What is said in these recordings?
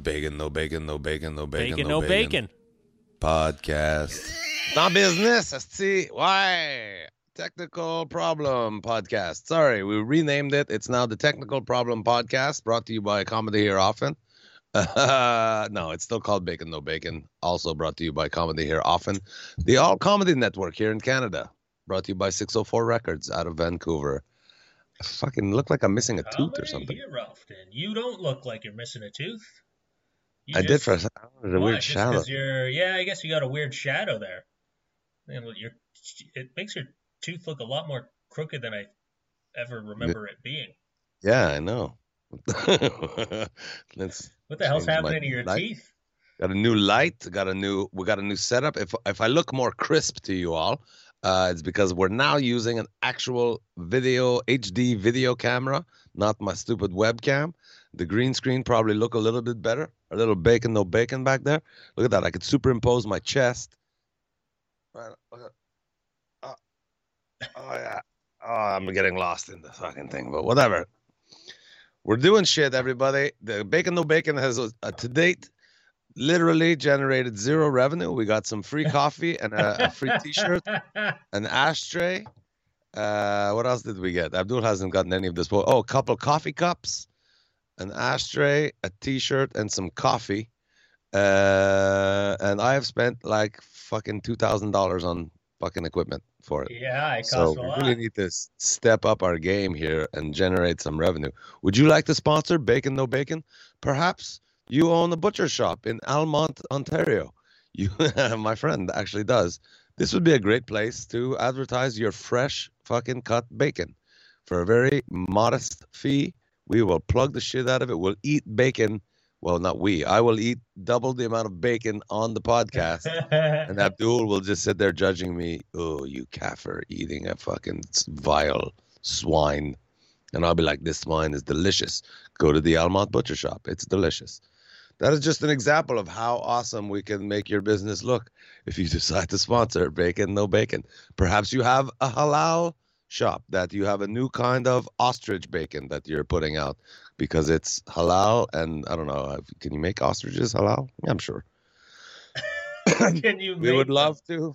Bacon, no bacon, no bacon, no bacon, Bacon, no bacon. Podcast. Not business. See why? Technical Problem Podcast. Sorry, we renamed it. It's now the Technical Problem Podcast, brought to you by Comedy Here Often. Uh, no, it's still called Bacon No Bacon. Also brought to you by Comedy Here Often, the All Comedy Network here in Canada. Brought to you by 604 Records out of Vancouver. I fucking look like I'm missing a tooth or something. Here often. You don't look like you're missing a tooth. You I did for a second. There's a Why? weird Just shadow. yeah, I guess you got a weird shadow there. Your, it makes your tooth look a lot more crooked than I ever remember it being. Yeah, I know. Let's What the hell's happening to your light. teeth? got a new light. Got a new. We got a new setup. If if I look more crisp to you all, uh, it's because we're now using an actual video HD video camera, not my stupid webcam. The green screen probably look a little bit better. A little bacon, no bacon back there. Look at that. I could superimpose my chest. Right. Oh, oh yeah. Oh, I'm getting lost in the fucking thing, but whatever. We're doing shit, everybody. The Bacon No Bacon has, uh, to date, literally generated zero revenue. We got some free coffee and a, a free T-shirt, an ashtray. Uh, what else did we get? Abdul hasn't gotten any of this. Oh, a couple coffee cups, an ashtray, a T-shirt, and some coffee. Uh, and I have spent like fucking two thousand dollars on fucking equipment for it. yeah, it costs So we really need to step up our game here and generate some revenue. Would you like to sponsor Bacon No Bacon? Perhaps you own a butcher shop in Almont, Ontario. You, my friend, actually does. This would be a great place to advertise your fresh fucking cut bacon for a very modest fee. We will plug the shit out of it. We'll eat bacon. Well, not we. I will eat double the amount of bacon on the podcast. And Abdul will just sit there judging me. Oh, you kafir eating a fucking vile swine. And I'll be like, this swine is delicious. Go to the Almont Butcher Shop. It's delicious. That is just an example of how awesome we can make your business look if you decide to sponsor Bacon No Bacon. Perhaps you have a halal shop that you have a new kind of ostrich bacon that you're putting out because it's halal. And I don't know, can you make ostriches halal? Yeah, I'm sure. Can you we would them? love to.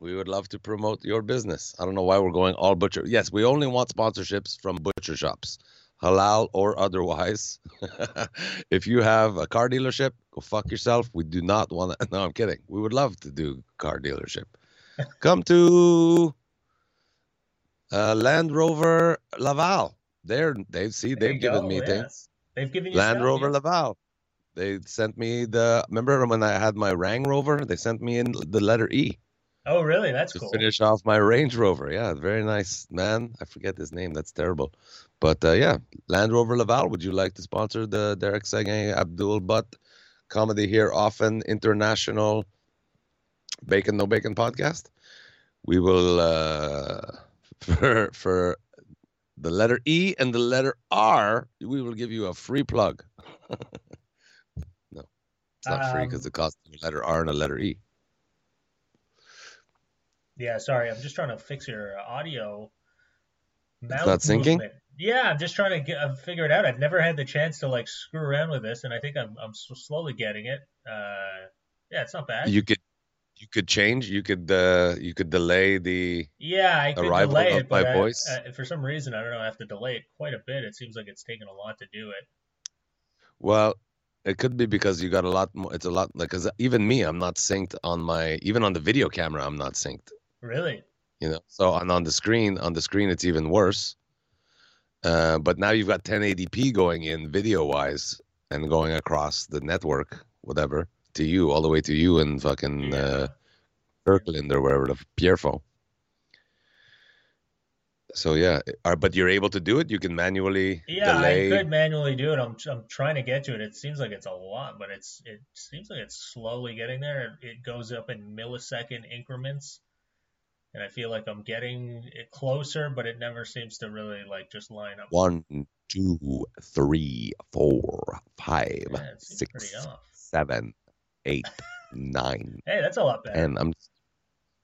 We would love to promote your business. I don't know why we're going all butcher. Yes we only want sponsorships from butcher shops halal or otherwise. If you have a car dealership go fuck yourself. We do not want to no i'm kidding. We would love to do car dealership. Come to uh, land rover laval they're they see they've given go, me yeah. things They've given you Land Rover yeah. Laval. They sent me the. Remember when I had my Rang Rover? They sent me in the letter E Oh, really? That's to cool. finish off my Range Rover. Yeah, very nice man. I forget his name. That's terrible. But uh, yeah, Land Rover Laval. Would you like to sponsor the Derek Seguin Abdul Butt comedy here often international Bacon No Bacon podcast? We will uh, for for the letter E and the letter R. We will give you a free plug. no, it's not free because Um, it costs a letter R and a letter E. Yeah, sorry. I'm just trying to fix your audio. Mouth not syncing? Yeah, I'm just trying to get, uh, figure it out. I've never had the chance to like screw around with this, and I think I'm I'm slowly getting it. Uh, yeah, it's not bad. you could you could change you could uh you could delay the yeah, I could arrival delay of it, but my I- voice? uh, for some reason, I don't know. I have to delay it quite a bit. It seems like it's taken a lot to do it. well it could be because you got a lot more it's a lot like because even me i'm not synced on my even on the video camera i'm not synced Really? you know so and on the screen on the screen it's even worse uh but now you've got 1080p going in video wise and going across the network whatever to you all the way to you and fucking uh Kirkland or wherever the Pierrefonds. So yeah, are, but you're able to do it. You can manually Yeah, delay. I could manually do it. I'm I'm trying to get to it. It seems like it's a lot, but it's it seems like it's slowly getting there. It goes up in millisecond increments, and I feel like I'm getting it closer, but it never seems to really like just line up. One, two, three, four, five, Yeah, six, seven, eight, nine, Hey, that's a lot better. and I'm.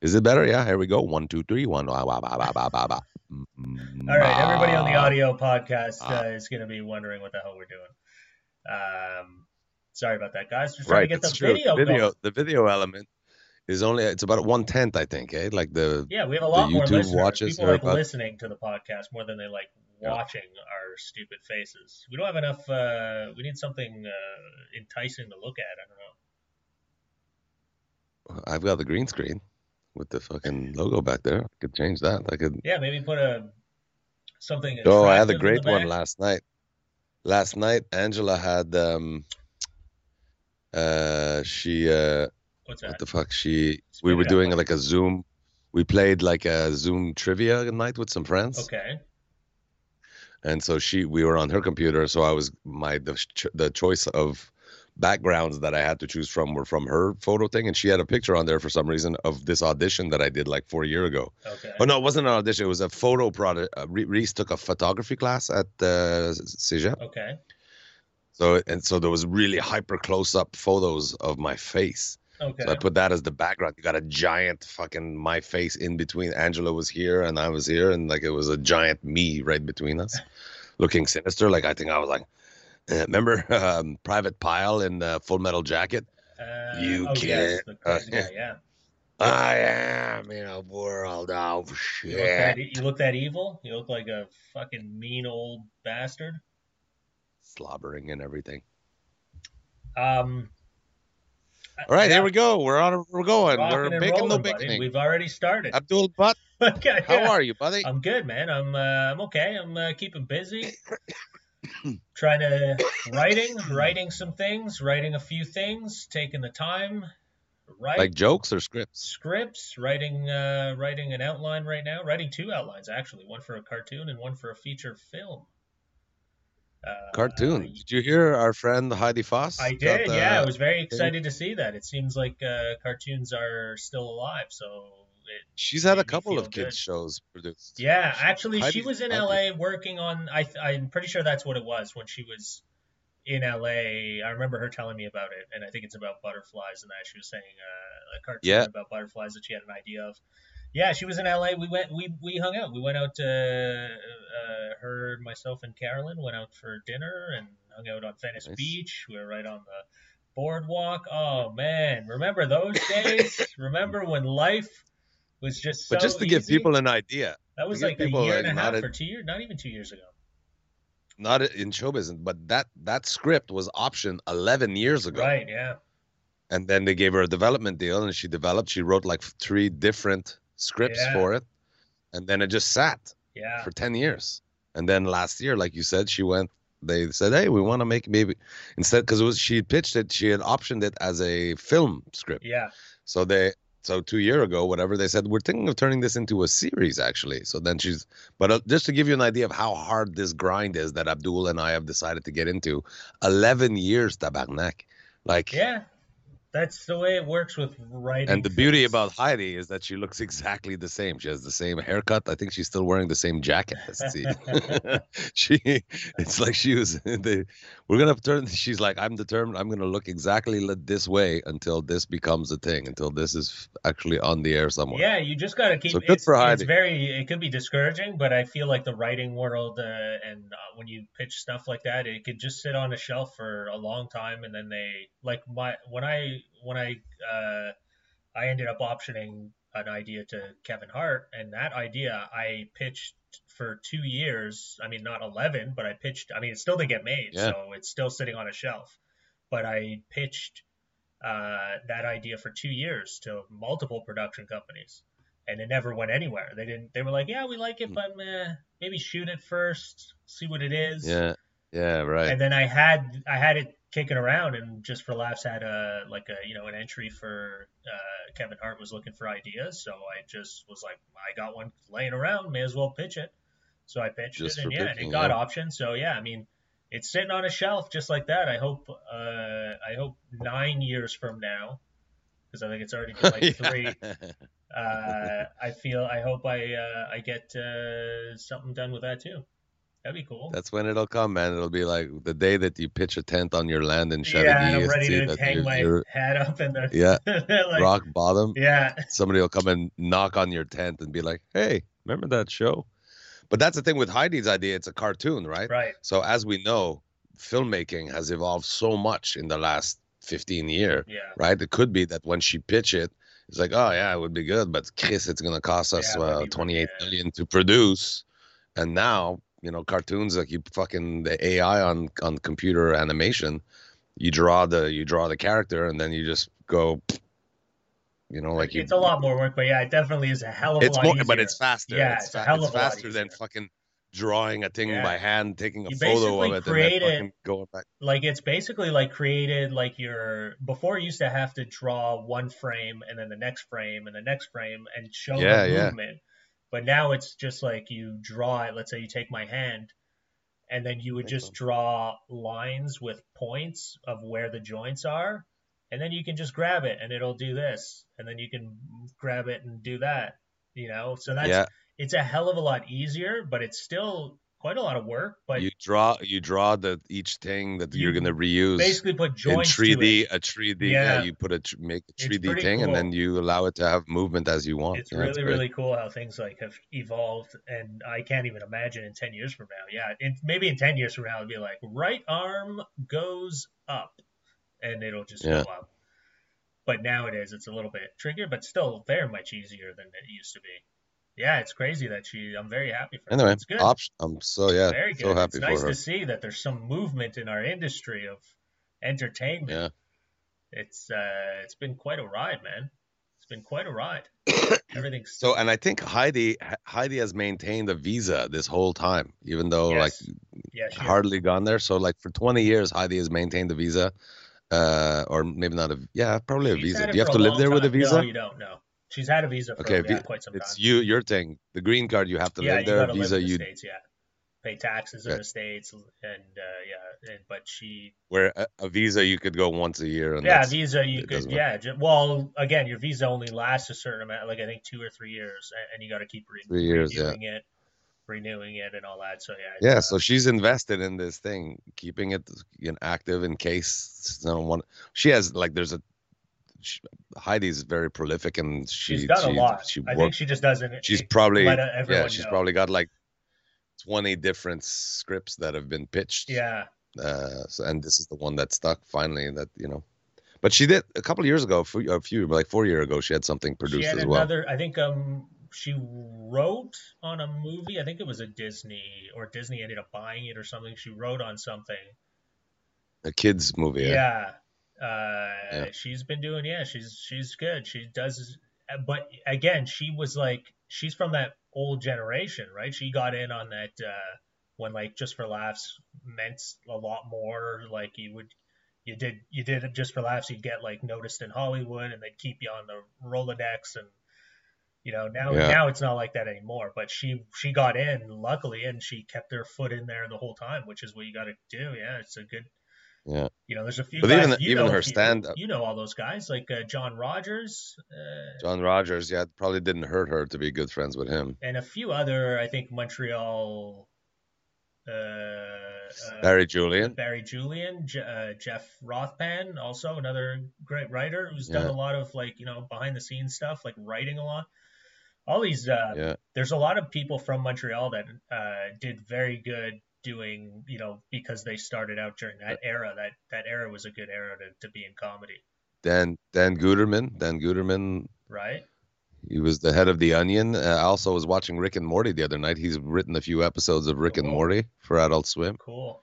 Is it better? Yeah. Here we go. One, two, three. One. Wah. All right, everybody on the audio podcast Ah. uh, is going to be wondering what the hell we're doing. Um, Sorry about that, guys. Just trying Right, to get the true. video, The video, going. the video element is only it's about one tenth, I think. Eh, like the Yeah, we have a lot more YouTube listeners. watches People are like about- listening to the podcast more than they like Yeah. watching our stupid faces. We don't have enough. Uh, we need something uh, enticing to look at. I don't know. I've got the green screen with the fucking logo back there. I could change that. I could. Yeah, maybe put a something. Oh, I had a great one last night. Last night, Angela had um, uh, she uh, What's that? what the fuck? She we were doing buddy. like a Zoom. We played like a Zoom trivia night with some friends. Okay. and so she we were on her computer so i was my the, the choice of backgrounds that i had to choose from were from her photo thing and she had a picture on there for some reason of this audition that i did like four year ago Okay. oh no it wasn't an audition it was a photo product uh, reese took a photography class at uh, cégep Okay. so and so there was really hyper close up photos of my face Okay. so I put that as the background. You got a giant fucking my face in between. Angela was here and I was here, and like it was a giant me right between us, looking sinister. Like I think I was like, uh, remember um, Private Pyle in uh, Full Metal Jacket? Uh, You oh, can't- the uh, guy, yeah. I am in a world of You look, that, shit. you look that evil. You look like a fucking mean old bastard. Slobbering and everything. Um. All right, yeah, here we go. We're on. We're going. rocking We're and baking no rolling, buddy. baking. We've already started. Abdul Butt, okay, how are you, buddy? I'm good, man. I'm uh, I'm okay. I'm uh, keeping busy. Trying to writing, writing some things, writing a few things, taking the time, write Like jokes or scripts? scripts, writing uh, writing an outline right now, writing two outlines actually, one for a cartoon and one for a feature film. Uh, Cartoon. Did you hear our friend Heidi Foss? I did, the- yeah. I was very excited to see that. It seems like uh, cartoons are still alive, so it She's had a couple of kids good. shows produced. Yeah, She- actually, she was in. LA working on. I, I'm pretty sure that's what it was when she was in LA. I remember her telling me about it, and I think it's about butterflies and that she was saying uh, a cartoon Yeah. about butterflies that she had an idea of. Yeah, she was in LA. We went. We we hung out. We went out to uh, her, myself, and Carolyn went out for dinner and hung out on Venice Nice. Beach. We were right on the boardwalk. Oh man, remember those days? remember when life was just so But just to give people an idea, That was like a people, year like, and a half a- or two years, not even two years ago. not in show business, but that that script was optioned 11 years ago. Right? Yeah. And then they gave her a development deal, and she developed. She wrote like three different scripts Yeah. for it, and then it just sat Yeah. for 10 years. And then last year, like you said, she went. They said, "Hey, we want to make maybe instead because it was she pitched it. She had optioned it as a film script. Yeah. So they so two year ago, whatever they said, we're thinking of turning this into a series actually. So then she's, but uh, just to give you an idea of how hard this grind is that Abdul and I have decided to get into, eleven years tabarnak, like. Yeah. That's the way it works with writing. And the beauty about Heidi is that she looks exactly the same. She has the same haircut. I think she's still wearing the same jacket. She, it's like she was. They, we're gonna turn. She's like, I'm determined. I'm gonna look exactly this way until this becomes a thing. Until this is actually on the air somewhere. Yeah, you just got to keep. So good it's, for it's very. It could be discouraging, but I feel like the writing world uh, and uh, when you pitch stuff like that, it could just sit on a shelf for a long time, and then they like my when I when I uh, I ended up optioning an idea to Kevin Hart, and that idea I pitched for two years. I mean, not eleven, but I pitched. I mean, it still didn't get made, Yeah. so it's still sitting on a shelf. But I pitched uh, that idea for two years to multiple production companies, and it never went anywhere. They didn't. They were like, "Yeah, we like it, Hmm. but meh, maybe shoot it first, see what it is." Yeah. Yeah. Right. And then I had I had it kicking around, and just for laughs had a like a you know an entry for uh, Kevin Hart was looking for ideas, so I just was like, I got one laying around, may as well pitch it. So I pitched Just it, and yeah, and it got yeah. optioned. So yeah, I mean, it's sitting on a shelf just like that. I hope uh, I hope nine years from now, because I think it's already been like three. Uh, I feel I hope I uh, I get uh, something done with that too. That'd be cool. That's when it'll come, man. It'll be like the day that you pitch a tent on your land in yeah, and I'm ready to hang you're- my you're hat up and the Yeah. like, rock bottom. Yeah, somebody will come and knock on your tent and be like, "Hey, remember that show?" But that's the thing with Heidi's idea; it's a cartoon, right? right. So as we know, filmmaking has evolved so much in the last 15 year, Yeah. right? It could be that when she pitch it, it's like, oh yeah, it would be good, but Chris, it's gonna cost us Yeah, uh, be- 28 yeah. million to produce, and now you know cartoons like you fucking the AI on on computer animation, you draw the you draw the character and then you just go, you know, like you. it's a lot more work, but yeah, it definitely is a hell of a It's lot more, easier. but it's faster. Yeah, it's, it's a fa- hell it's of a faster than fucking drawing a thing Yeah. by hand, taking a You photo of it, create and then fucking going back. like it's basically like created like your before you used to have to draw one frame and then the next frame and the next frame and show Yeah, the yeah. But now it's just like you draw it let's say you take my hand and then you would just draw lines with points of where the joints are and then you can just grab it and it'll do this and then you can grab it and do that you know? So that's yeah, it's a hell of a lot easier but it's still quite a lot of work but you draw you draw the each thing that you're gonna reuse basically put in joints to it. 3D, a 3D. Yeah. Yeah. you put a make a It's 3D pretty thing, and then you allow it to have movement as you want. it's Yeah, really really cool how things like have evolved and i can't even imagine in 10 years from now yeah in, maybe in 10 years from now it'll be like right arm goes up and it'll just Yeah. go up but nowadays it's a little bit trickier but still very much easier than it used to be yeah it's crazy that she i'm very happy for her Anyway, it's good option. I'm so yeah, very good so happy it's nice her. to see that there's some movement in our industry of entertainment Yeah. it's uh it's been quite a ride man it's been quite a ride everything's So, and I think Heidi Heidi has maintained a visa this whole time, even though like yeah she hardly gone there. So, like for 20 years, Heidi has maintained a visa, uh, or maybe not a yeah, probably a She's visa. Do you have to live long there with a visa? No, you don't. No, she's had a visa for Okay, yeah, quite some time. It's you your thing. The green card you have to yeah, live there. Visa live in the you states. Yeah, pay taxes in Okay. the states, and uh, yeah, and, but she, where a, a visa you could go once a year and yeah, visa you could, yeah. Ju- well, again, your visa only lasts a certain amount, like I think two or three years, and, and you got to keep re- Three years, yeah. renewing it, renewing it, and all that. So yeah, Yeah, uh, so she's invested in this thing, keeping it you know, active in case someone. She has like there's a she, Heidi's very prolific and she she's done she, a lot. She I think she just doesn't. she's probably yeah she's know. probably got like twenty different scripts that have been pitched. yeah. Uh, so, and this is the one that stuck finally. That you know, but she did a couple of years ago, a few, like four year ago, she had something produced had as well. I think um she wrote on a movie. I think it was a Disney or Disney ended up buying it or something. She wrote on something. A kids movie. Yeah. Uh, Yeah. she's been doing. Yeah, she's she's good. She does. But again, she was like she's from that old generation, right? She got in on that uh, when like just for laughs meant a lot more. Like you would. You did you did it just for laughs. You'd get like noticed in Hollywood, and they'd keep you on the Rolodex, and you know now Yeah. now it's not like that anymore. But she she got in luckily, and she kept her foot in there the whole time, which is what you got to do. Yeah, it's a good Yeah. you know, there's a few But guys. even- you even know her few- stand-up- You know all those guys like uh, John Rogers uh, John Rogers, yeah, probably didn't hurt her to be good friends with him. and a few other. I think Montreal. Uh, uh, Barry Julien. Barry Julien, J- uh, Jeff Rothpan, also another great writer who's done Yeah. a lot of like you know behind the scenes stuff, like writing a lot. All these, uh, Yeah. there's a lot of people from Montreal that uh, did very good doing, you know, because they started out during that era. That that era was a good era to, to be in comedy, Dan Dan Guterman. Dan Guterman. right? He was the head of the Onion. Uh, I also was watching Rick and Morty the other night. He's written a few episodes of Rick and Morty for Adult Swim. Cool.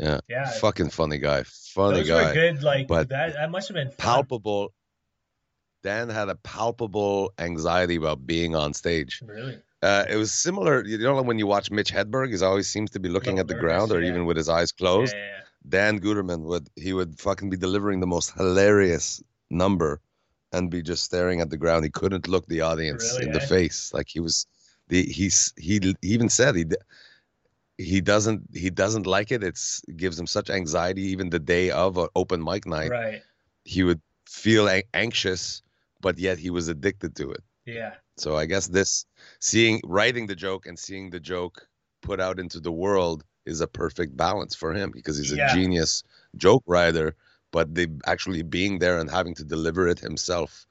Yeah. Yeah. Fucking funny guy. Funny those guy. were good. Like but that. That must have been fun. Palpable. Dan had a palpable anxiety about being on stage. Really. Uh, it was similar. You know, when you watch Mitch Hedberg, he always seems to be looking at the ground, or yeah. even with his eyes closed. Yeah, yeah, Dan Guterman would he would fucking be delivering the most hilarious number and be just staring at the ground. He couldn't look the audience Really, in the eh? face. Like he was the he's he, he even said he he doesn't he doesn't like it. It's it gives him such anxiety even the day of an open mic night. Right. He would feel anxious but yet he was addicted to it. Yeah. So I guess this seeing writing the joke and seeing the joke put out into the world is a perfect balance for him because he's a Yeah. genius joke writer, but the actually being there and having to deliver it himself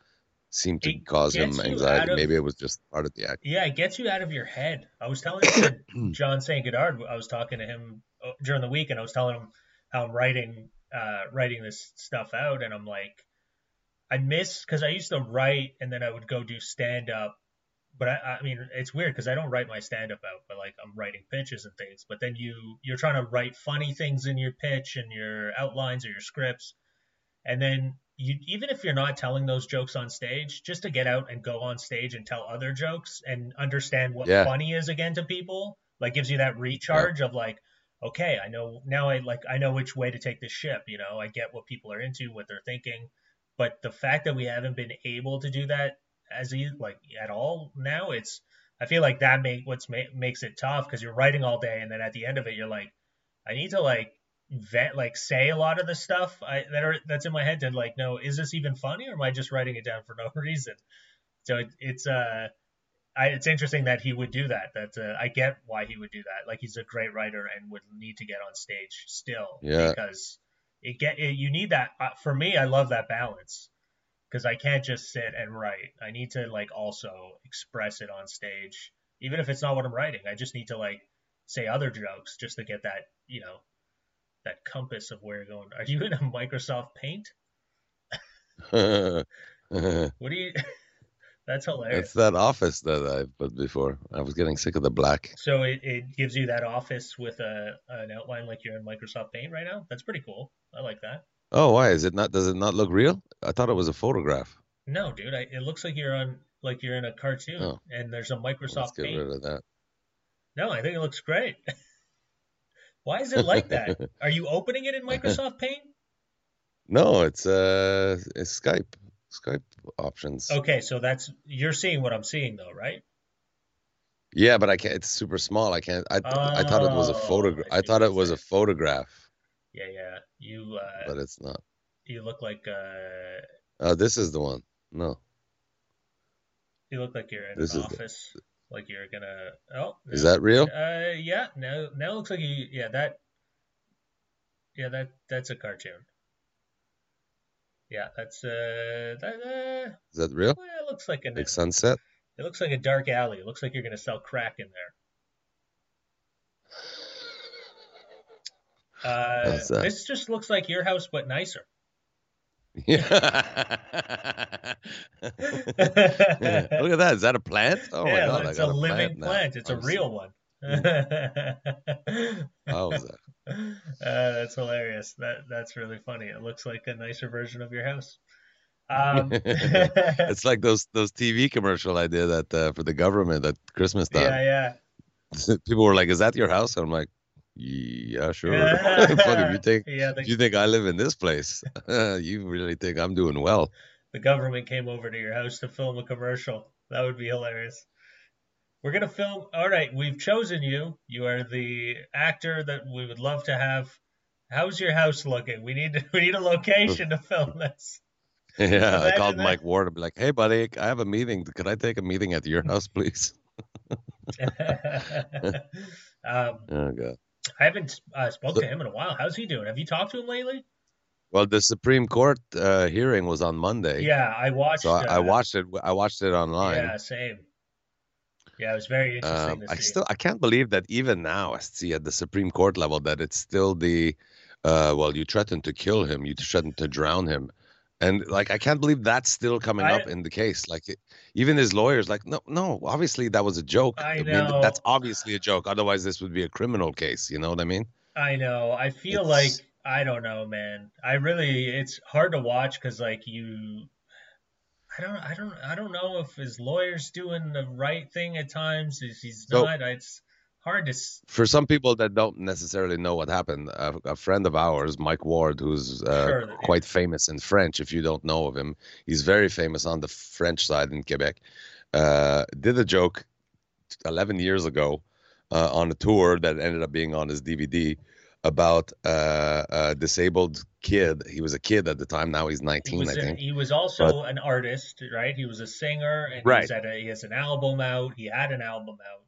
seemed to It cause him anxiety. of- Maybe it was just part of the act. Yeah, it gets you out of your head. I was telling John St. Goddard, I was talking to him uh, during the week, and I was telling him how I'm writing uh, writing this stuff out, and I'm like, I miss because I used to write and then I would go do stand up. But I, I mean, it's weird because I don't write my stand up out, but like I'm writing pitches and things. But then you you're trying to write funny things in your pitch and your outlines or your scripts, and then you even if you're not telling those jokes on stage, just to get out and go on stage and tell other jokes and understand what Yeah. funny is again to people, like gives you that recharge of like, okay, I know now I like I know which way to take this ship. You know, I get what people are into, what they're thinking. But the fact that we haven't been able to do that as e like at all now, it's I feel like that make what's ma- makes it tough because you're writing all day and then at the end of it you're like, I need to like vet like say a lot of the stuff I, that are that's in my head to like no is this even funny or am I just writing it down for no reason? So it, it's uh. I, it's interesting that he would do that. That uh, I get why he would do that. Like he's a great writer and would need to get on stage still Yeah. because it get it, you need that. Uh, for me, I love that balance because I can't just sit and write. I need to like also express it on stage, even if it's not what I'm writing. I just need to like say other jokes just to get that you know that compass of where you're going. Are you in a Microsoft Paint? What do you? That's hilarious. It's that office that I put before. I was getting sick of the black. So it, it gives you that office with a an outline like you're in Microsoft Paint right now. That's pretty cool. I like that. Oh, why is it not? Does it not look real? I thought it was a photograph. No, dude, I, it looks like you're on like you're in a cartoon Oh. and there's a Let's Microsoft get Paint. rid of that. No, I think it looks great. Why is it like that? Are you opening it in Microsoft Paint? No, it's uh, it's Skype. Skype options. Okay, so that's you're seeing what I'm seeing though, right? Yeah, but I can't. It's super small. I can't. I I thought it was a Oh, photograph. I I thought it was a photograph, Yeah, yeah. You uh, but it's not. you look like uh, Oh, this is the one. No, you look like you're in This an is the- office, like you're gonna. Oh, is no. that real? Uh, yeah. Now, now it looks like you. Yeah, that. Yeah, that that's a cartoon. Yeah, that's uh, that uh, Is that real? well, it looks like a. Like sunset? It looks like a dark alley. It looks like you're gonna sell crack in there. Uh, this just looks like your house, but nicer. Yeah. Look at that. Is that a plant? Oh my yeah, god, I got a living now. plant. It's a I'm so- real one. How was that? Uh, that's hilarious. That that's really funny. It looks like a nicer version of your house. Um, It's like those those TV commercial I did at uh, for the government at Christmas time. yeah, yeah. People were like, "Is that your house?" And I'm like, "Yeah, sure." Fuck, if you think yeah, if the, you think I live in this place, you really think I'm doing well. the government came over to your house to film a commercial. That would be hilarious. We're gonna film. All right, we've chosen you. You are the actor that we would love to have. How's your house looking? We need we need a location to film this. Yeah, I called that. Mike Ward and be like, "Hey, buddy, I have a meeting. Could I take a meeting at your house, please?" um, Oh god. I haven't uh, spoke So- to him in a while. How's he doing? Have you talked to him lately? Well, the Supreme Court uh, hearing was on Monday. Yeah, I watched. So I, I uh, watched it. I watched it online. Yeah, same. Yeah, it was very interesting Um, I still I can't believe that even now, I see at the Supreme Court level that it's still the uh, well, you threatened to kill him, you threatened to drown him, and like I can't believe that's still coming I- up in the case. Like it, even his lawyers, like no, no, obviously that was a joke. I mean, know. that's obviously a joke. Otherwise, this would be a criminal case. You know what I mean? I know. I feel It's- like I don't know, man. I really it's hard to watch because like you, I don't, I don't, I don't know if his lawyer's doing the right thing at times. If he's So- not, it's hard to. For some people that don't necessarily know what happened, a, a friend of ours, Mike Ward, who's uh, Sure, yeah. quite famous in French, if you don't know of him, he's very famous on the French side in Quebec, uh, did a joke 11 years ago uh, on a tour that ended up being on his DVD about uh, a disabled kid. He was a kid at the time. Now he's 19, was, I a- think. he was also an artist, right? He was a singer, and Right. he's a, he has an album out. He had an album out.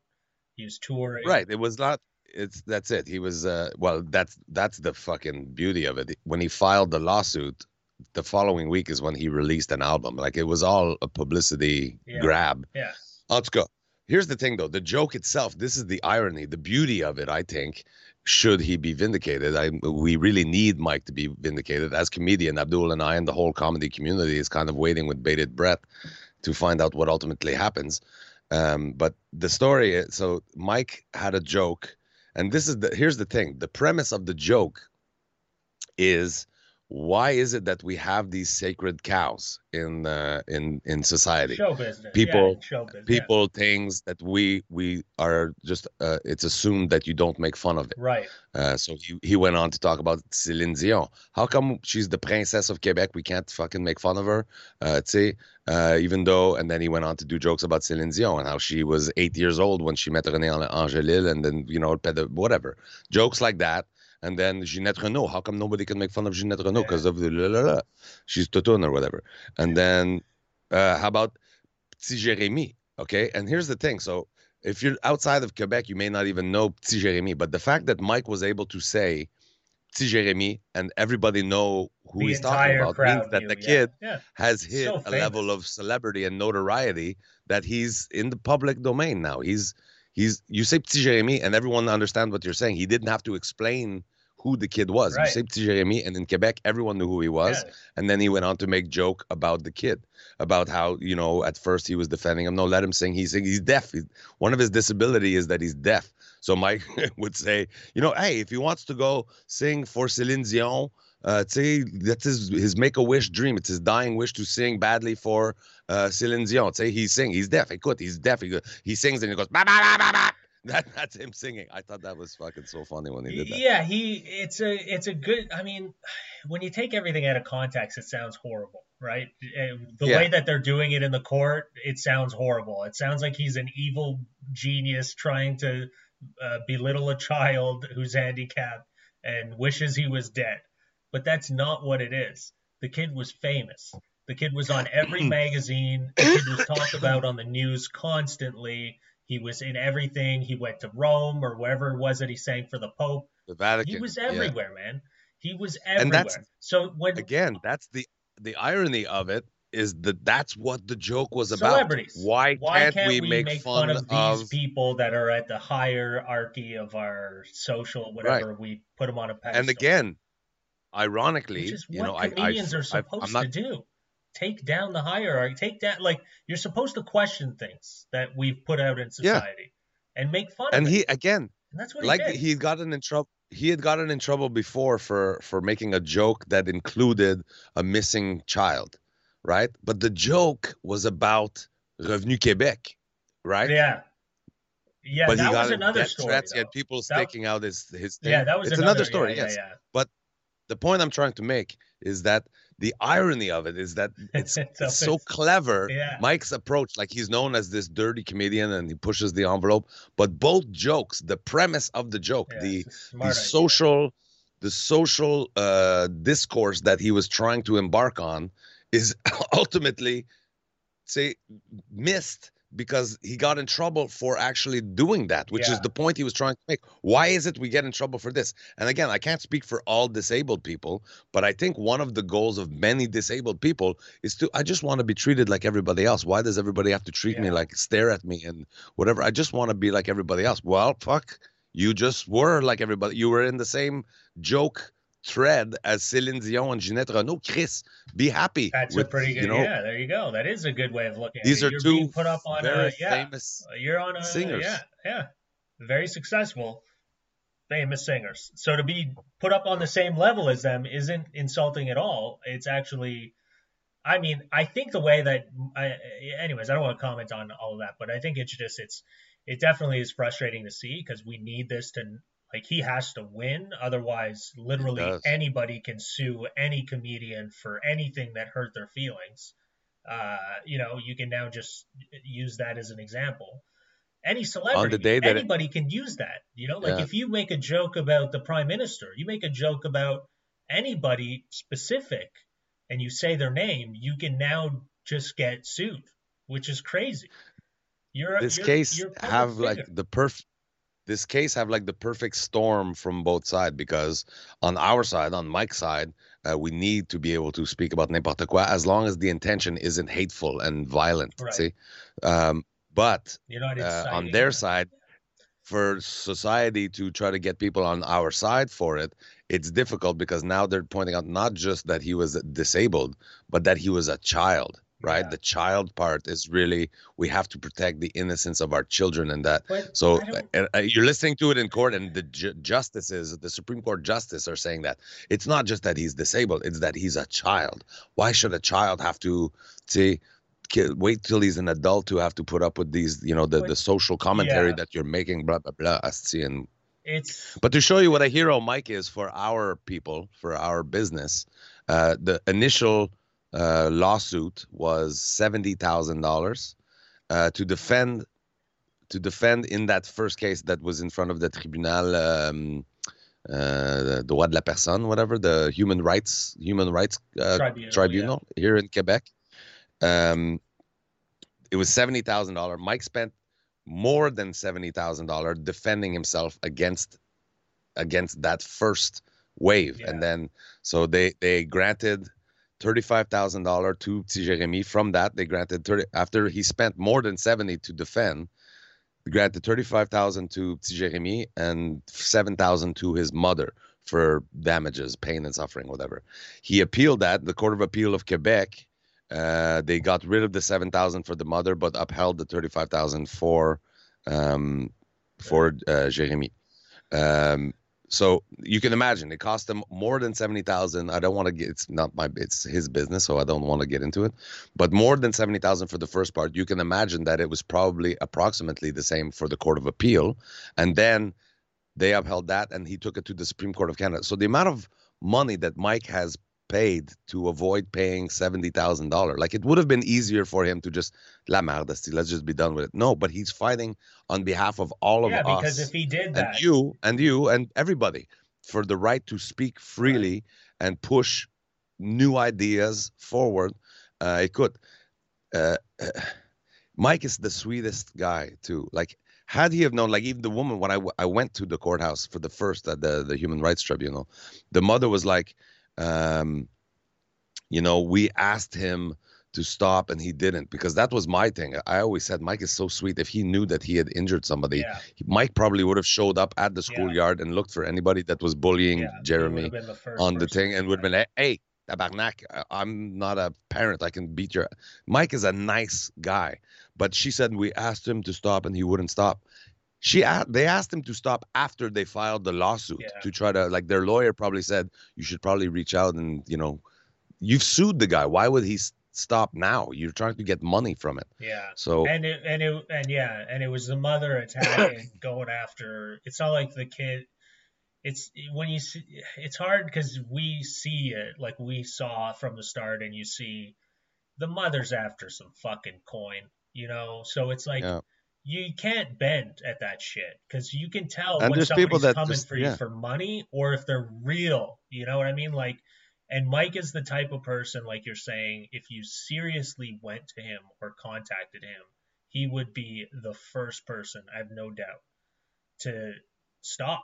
He was touring. Right. It was not. It's that's it. He was. Uh, well, that's that's the fucking beauty of it. When he filed the lawsuit, the following week is when he released an album. Like it was all a publicity Yeah. grab. Yeah. Let's go. Here's the thing, though. The joke itself. This is the irony. The beauty of it, I think, should he be vindicated? I we really need Mike to be vindicated as comedian. Abdul and I and the whole comedy community is kind of waiting with bated breath to find out what ultimately happens. Um, but the story is so Mike had a joke, and this is the here's the thing: the premise of the joke is why is it that we have these sacred cows in uh, in in society? Show business. People yeah, show business, people things that we we are just uh, it's assumed that you don't make fun of it. Right. Uh, so he, he went on to talk about Celine Dion. How come she's the princess of Quebec? We can't fucking make fun of her. Uh, see uh, even though and then he went on to do jokes about Celine Dion and how she was eight years old when she met René Angélil and then you know whatever. Jokes like that and then Ginette Reno. How come nobody can make fun of Ginette Reno because of the la, la, la. she's Toton or whatever? And then uh, how about Petit Jérémy? Okay, and here's the thing. So if you're outside of Quebec, you may not even know Petit Jérémy, but the fact that Mike was able to say Petit Jérémy and everybody know who the he's talking about means that knew, the kid yeah. Yeah. has hit So a level of celebrity and notoriety that he's in the public domain now. He's he's you say Petit Jérémy and everyone understand what you're saying. He didn't have to explain who the kid was. Right. You say Petit Jérémy, and in Quebec, everyone knew who he was. Yeah. And then he went on to make joke about the kid, about how you know at first he was defending him. No, let him sing. He's he's deaf. He's, one of his disability is that he's deaf. So Mike would say, you know, hey, if he wants to go sing for Celine Dion. Uh, say that's his his make a wish dream. It's his dying wish to sing badly for uh, Celine Dion. Say he sing. He's deaf. He could. he's deaf. He, go, he sings and he goes. Bah, bah, bah, bah, bah. That that's him singing. I thought that was fucking so funny when he did that. Yeah, he it's a it's a good. I mean, when you take everything out of context, it sounds horrible, right? Uh, The Yeah. way that they're doing it in the court, it sounds horrible. It sounds like he's an evil genius trying to uh, belittle a child who's handicapped and wishes he was dead. But that's not what it is. The kid was famous. The kid was on every magazine. The kid was talked about on the news constantly. He was in everything. He went to Rome or wherever it was that he sang for the Pope. The Vatican. He was yeah. everywhere, man. He was And everywhere. that's- so when again that's the the irony of it is that that's what the joke was about celebrities, why, why can't, we, make, fun, fun, of these people that are at the hierarchy of our social whatever? We put them on a pedestal. and again ironically you know I, I comedians are supposed not to do. Take down the hierarchy. Take down like you're supposed to question things that we've put out in Yeah. society and make fun and of it. And he again And that's what like he did. he gotten in trouble he had gotten in trouble before for for making a joke that included a missing child right but the joke was about revenu quebec right yeah. Yeah, but that he got was another death story. threats he had people That- staking out his his thing. Yeah, that was it's another, another story yeah, yes Yeah, the point I'm trying to make is that the irony of it is that it's, It's it's so clever. Yeah. Mike's approach, like he's known as this dirty comedian and he pushes the envelope, but both jokes, the premise of the joke, yeah, the the idea. social the social uh discourse that he was trying to embark on is ultimately say missed because he got in trouble for actually doing that which Yeah. is the point he was trying to make. Why is it we get in trouble for this? And again i can't speak for all disabled people but i think one of the goals of many disabled people is to i just want to be treated like everybody else. Why does everybody have to treat me like stare at me and whatever? I just want to be like everybody else. Well fuck you just were like everybody you were in the same joke thread as uh, Celine Dion and Ginette Reno. Chris, be happy. That's with, a pretty good. You know, yeah, there you go. That is a good way of looking at these it. are You're two put up on very a yeah. famous. You're on a singers. Yeah, yeah, very successful, famous singers. So to be put up on the same level as them isn't insulting at all. It's actually, I mean, I think the way that, I, anyways, I don't want to comment on all of that, but I think it's just it's it definitely is frustrating to see because we need this to like he has to win. Otherwise literally anybody can sue any comedian for anything that hurt their feelings. Uh, you know you can now just use that as an example. Any celebrity that it- anybody can use that you know? Like Yeah. if you make a joke about the prime minister you make a joke about anybody specific and you say their name you can now just get sued which is crazy. You're This you're, case you're have like the perf. This case have like the perfect storm from both sides because on our side, on Mike's side, uh, we need to be able to speak about n'importe quoi as long as the intention isn't hateful and violent. Right. See, um, but uh, on their side, for society to try to get people on our side for it, it's difficult because now they're pointing out not just that he was disabled, but that he was a child right? Yeah. The child part is really we have to protect the innocence of our children and that. But so uh, you're listening to it in court, and the ju- justices, the Supreme Court justice, are saying that it's not just that he's disabled; it's that he's a child. Why should a child have to see? Wait till he's an adult to have to put up with these, you know, the, but, the social commentary yeah. that you're making, blah blah blah. And it's but to show you what a hero Mike is for our people, for our business, uh, the initial uh, lawsuit was seventy thousand uh, dollars to defend to defend in that first case that was in front of the tribunal um, uh, droit de la personne, whatever the human rights human rights uh, tribunal, tribunal yeah. here in Quebec. Um, it was seventy thousand dollar. Mike spent more than seventy thousand dollar defending himself against against that first wave, yeah. and then so they they granted $35,000 to Jeremy. From that, they granted 30 after he spent more than 70 to defend. Granted 35,000 to Jeremy and 7,000 to his mother for damages, pain and suffering, whatever. He appealed that. The Court of Appeal of Quebec, uh, they got rid of the 7,000 for the mother, but upheld the 35,000 for um, for uh, Jeremy. Um, so you can imagine it cost him more than seventy thousand. I don't want to get it's not my it's his business, so I don't want to get into it. But more than seventy thousand for the first part, you can imagine that it was probably approximately the same for the Court of Appeal, and then they upheld that, and he took it to the Supreme Court of Canada. So the amount of money that Mike has paid to avoid paying seventy thousand dollars. Like it would have been easier for him to just la merde, let's just be done with it. No, but he's fighting on behalf of all yeah, of us. Yeah, because if he did that, and you and you and everybody for the right to speak freely right. and push new ideas forward, uh, it could. Uh, Mike is the sweetest guy too. Like had he have known, like even the woman when I, w- I went to the courthouse for the first uh, the the human rights tribunal, the mother was like um, you know, we asked him to stop and he didn't because that was my thing. I always said Mike is so sweet. If he knew that he had injured somebody, yeah. Mike probably would have showed up at the schoolyard yeah. and looked for anybody that was bullying yeah, Jeremy the on the thing and would have been, hey, tabarnak, I'm not a parent. I can beat your. Mike is a nice guy, but she said we asked him to stop and he wouldn't stop she they asked him to stop after they filed the lawsuit yeah. to try to like their lawyer probably said you should probably reach out and you know you've sued the guy. Why would he stop now? You're trying to get money from it. Yeah. So and it and it and yeah and it was the mother attacking going after it's not like the kid it's when you see it's hard because we see it like we saw from the start and you see the mother's after some fucking coin you know? So it's like yeah you can't bend at that shit because you can tell and when somebody's coming just, for you yeah. for money or if they're real. You know what I mean? Like, and Mike is the type of person, like you're saying, if you seriously went to him or contacted him, he would be the first person, I have no doubt, to stop.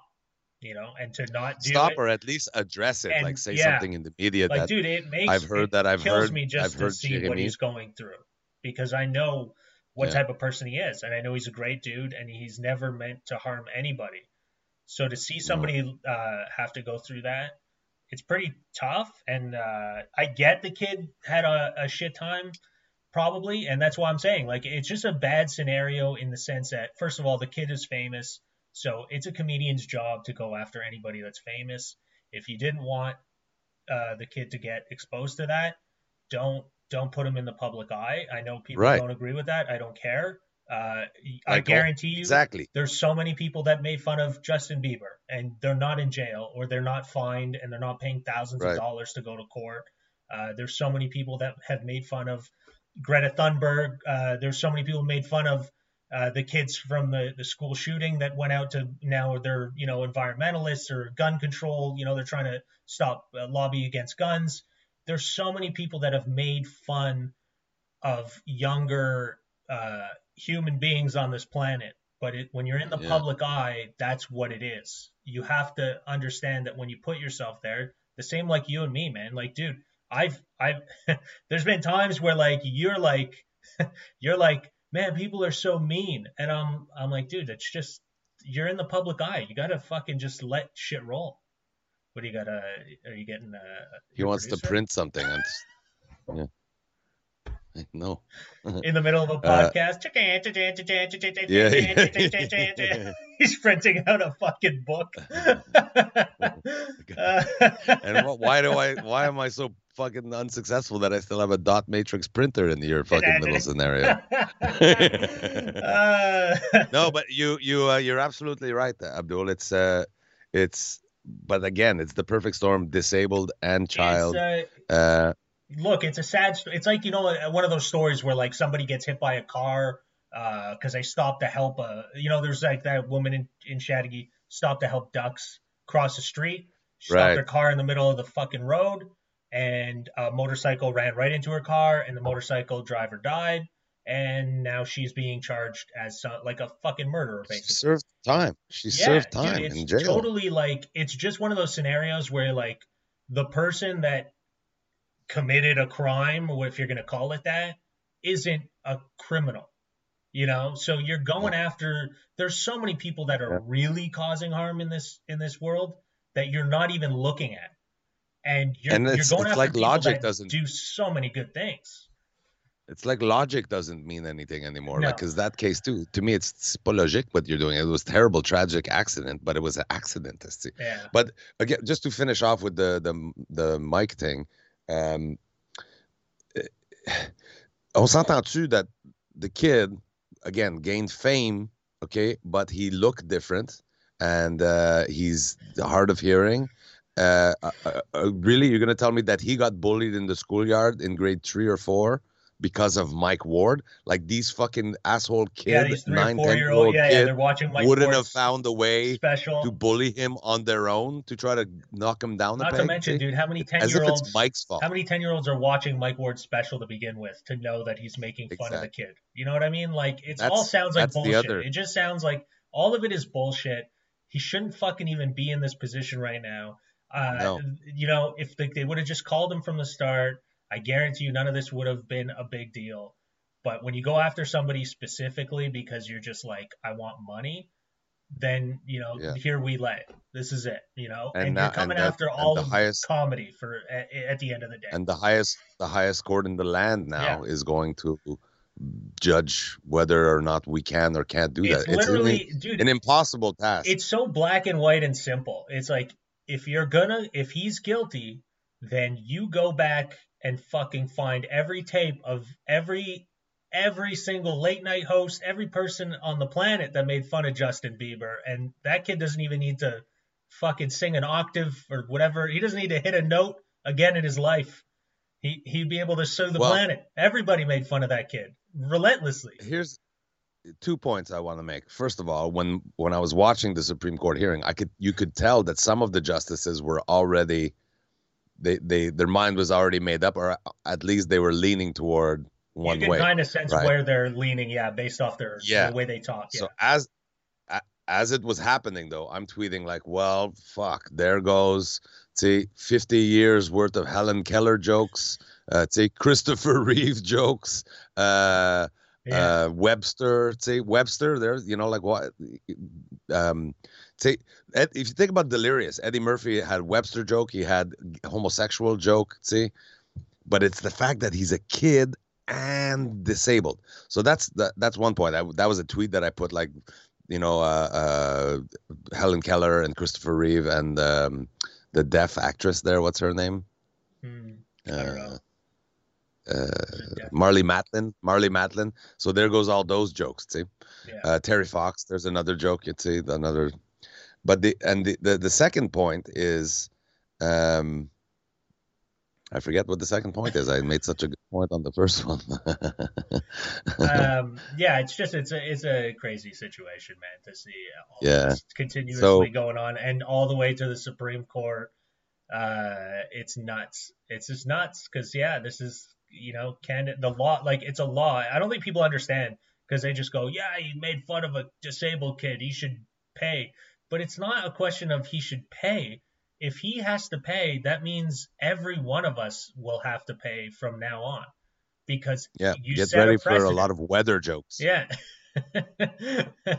You know, and to not stop it. or at least address it, and, like say yeah, something in the media. Like, that dude, it makes I've heard that I've kills heard me just I've to heard see what he's going through because I know what yeah. type of person he is. And I know he's a great dude and he's never meant to harm anybody. So to see somebody uh, have to go through that, it's pretty tough. And uh, I get the kid had a, a shit time, probably. And that's why I'm saying, like, it's just a bad scenario in the sense that, first of all, the kid is famous. So it's a comedian's job to go after anybody that's famous. If you didn't want uh, the kid to get exposed to that, don't don't put him in the public eye. I know people right. don't agree with that. I don't care. Uh, I, I guarantee you, exactly. There's so many people that made fun of Justin Bieber, and they're not in jail, or they're not fined, and they're not paying thousands right. of dollars to go to court. Uh, there's so many people that have made fun of Greta Thunberg. Uh, there's so many people made fun of uh, the kids from the, the school shooting that went out to now they're you know environmentalists or gun control. You know they're trying to stop uh, lobby against guns there's so many people that have made fun of younger uh, human beings on this planet. But it, when you're in the yeah. public eye, that's what it is. You have to understand that when you put yourself there, the same like you and me, man. Like, dude, I've, I've, there's been times where like you're like, you're like, man, people are so mean, and I'm, I'm like, dude, it's just you're in the public eye. You gotta fucking just let shit roll. What do you gotta? Are you getting? Uh, he wants producer? to print something. Yeah. No. in the middle of a podcast. yeah. He's printing out a fucking book. and why do I? Why am I so fucking unsuccessful that I still have a dot matrix printer in your fucking middle scenario? no, but you you uh, you're absolutely right, Abdul. It's uh, it's but again, it's the perfect storm: disabled and child. Uh, uh, look, it's a sad. It's like you know one of those stories where like somebody gets hit by a car because uh, they stopped to help a. You know, there's like that woman in in Chateauguay stopped to help ducks cross the street. She stopped her car in the middle of the fucking road, and a motorcycle ran right into her car, and the motorcycle driver died. And now she's being charged as some, like a fucking murderer, basically. Served time. She yeah, served time dude, in jail. Totally like it's just one of those scenarios where like the person that committed a crime, or if you're going to call it that, isn't a criminal. You know, so you're going after. There's so many people that are really causing harm in this in this world that you're not even looking at, and you're, and you're going after like people logic that doesn't do so many good things. It's like logic doesn't mean anything anymore. No. Like, cause that case too, to me, it's, it's logic what you're doing. It was terrible, tragic accident, but it was an accident. Yeah. But again, just to finish off with the the the mic thing, um, on s'entend-tu that the kid again gained fame, okay, but he looked different and uh, he's hard of hearing. Uh, uh, uh, really, you're gonna tell me that he got bullied in the schoolyard in grade three or four? Because of Mike Ward. Like these fucking asshole kids, yeah, nine, ten year old yeah, kid, yeah, they're watching Mike wouldn't Ward's have found a way special. to bully him on their own to try to knock him down. Not to mention, dude, how many ten year olds? Mike's fault. How many ten year olds are watching Mike Ward's special to begin with to know that he's making fun exactly. of the kid? You know what I mean? Like it all sounds like bullshit. It just sounds like all of it is bullshit. He shouldn't fucking even be in this position right now. Uh, no. You know, if they, they would have just called him from the start I guarantee you none of this would have been a big deal. But when you go after somebody specifically because you're just like, I want money, then you know, yeah. here we lay. This is it, you know, and, and you're coming and after all the highest comedy for at, at, the end of the day. And the highest, the highest court in the land now yeah. is going to judge whether or not we can or can't do it's that. Literally, it's really dude, an impossible task. It's so black and white and simple. It's like if you're gonna, if he's guilty, then you go back and fucking find every tape of every every single late night host, every person on the planet that made fun of Justin Bieber, and that kid doesn't even need to fucking sing an octave or whatever. He doesn't need to hit a note again in his life. He he'd be able to sue the well, planet. Everybody made fun of that kid relentlessly. Here's two points I want to make. First of all, when when I was watching the Supreme Court hearing, I could you could tell that some of the justices were already they they their mind was already made up, or at least they were leaning toward one way. you way. kind of sense right? where they're leaning, yeah, based off their yeah. the way they talk. Yeah. So as as it was happening though, I'm tweeting like, well, fuck, there goes, see, 50 years worth of Helen Keller jokes, uh, see, Christopher Reeve jokes, uh, yeah. uh, Webster, see, Webster, there, you know, like what, um, see, if you think about Delirious, Eddie Murphy had Webster joke, he had homosexual joke, see, but it's the fact that he's a kid and disabled. So that's the, that's one point. I, that was a tweet that I put like, you know, uh, uh, Helen Keller and Christopher Reeve and um, the deaf actress there. What's her name? Hmm, uh, uh, Marlee Matlin, Marlee Matlin. So there goes all those jokes. See, yeah. uh, Terry Fox. There's another joke. You'd see another but the and the, the, the second point is um I forget what the second point is. I made such a good point on the first one. um, yeah, it's just it's a it's a crazy situation, man, to see all yeah. this continuously so, going on and all the way to the Supreme Court. Uh, it's nuts. It's just nuts because yeah, this is you know can the law like it's a law. I don't think people understand because they just go, yeah, he made fun of a disabled kid. He should pay. But it's not a question of he should pay. If he has to pay, that means every one of us will have to pay from now on. Because yeah, get ready for a lot of weather jokes. Yeah.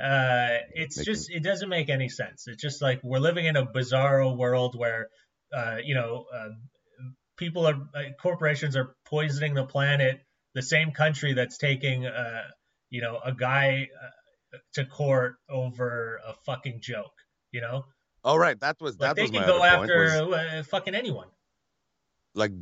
Uh, it's Making- just it doesn't make any sense. It's just like we're living in a bizarro world where, uh, you know, uh, people are uh, corporations are poisoning the planet. The same country that's taking, uh, you know, a guy uh, to court over a fucking joke. You know, Oh right, that was like that they was can my go after was, uh, fucking anyone. like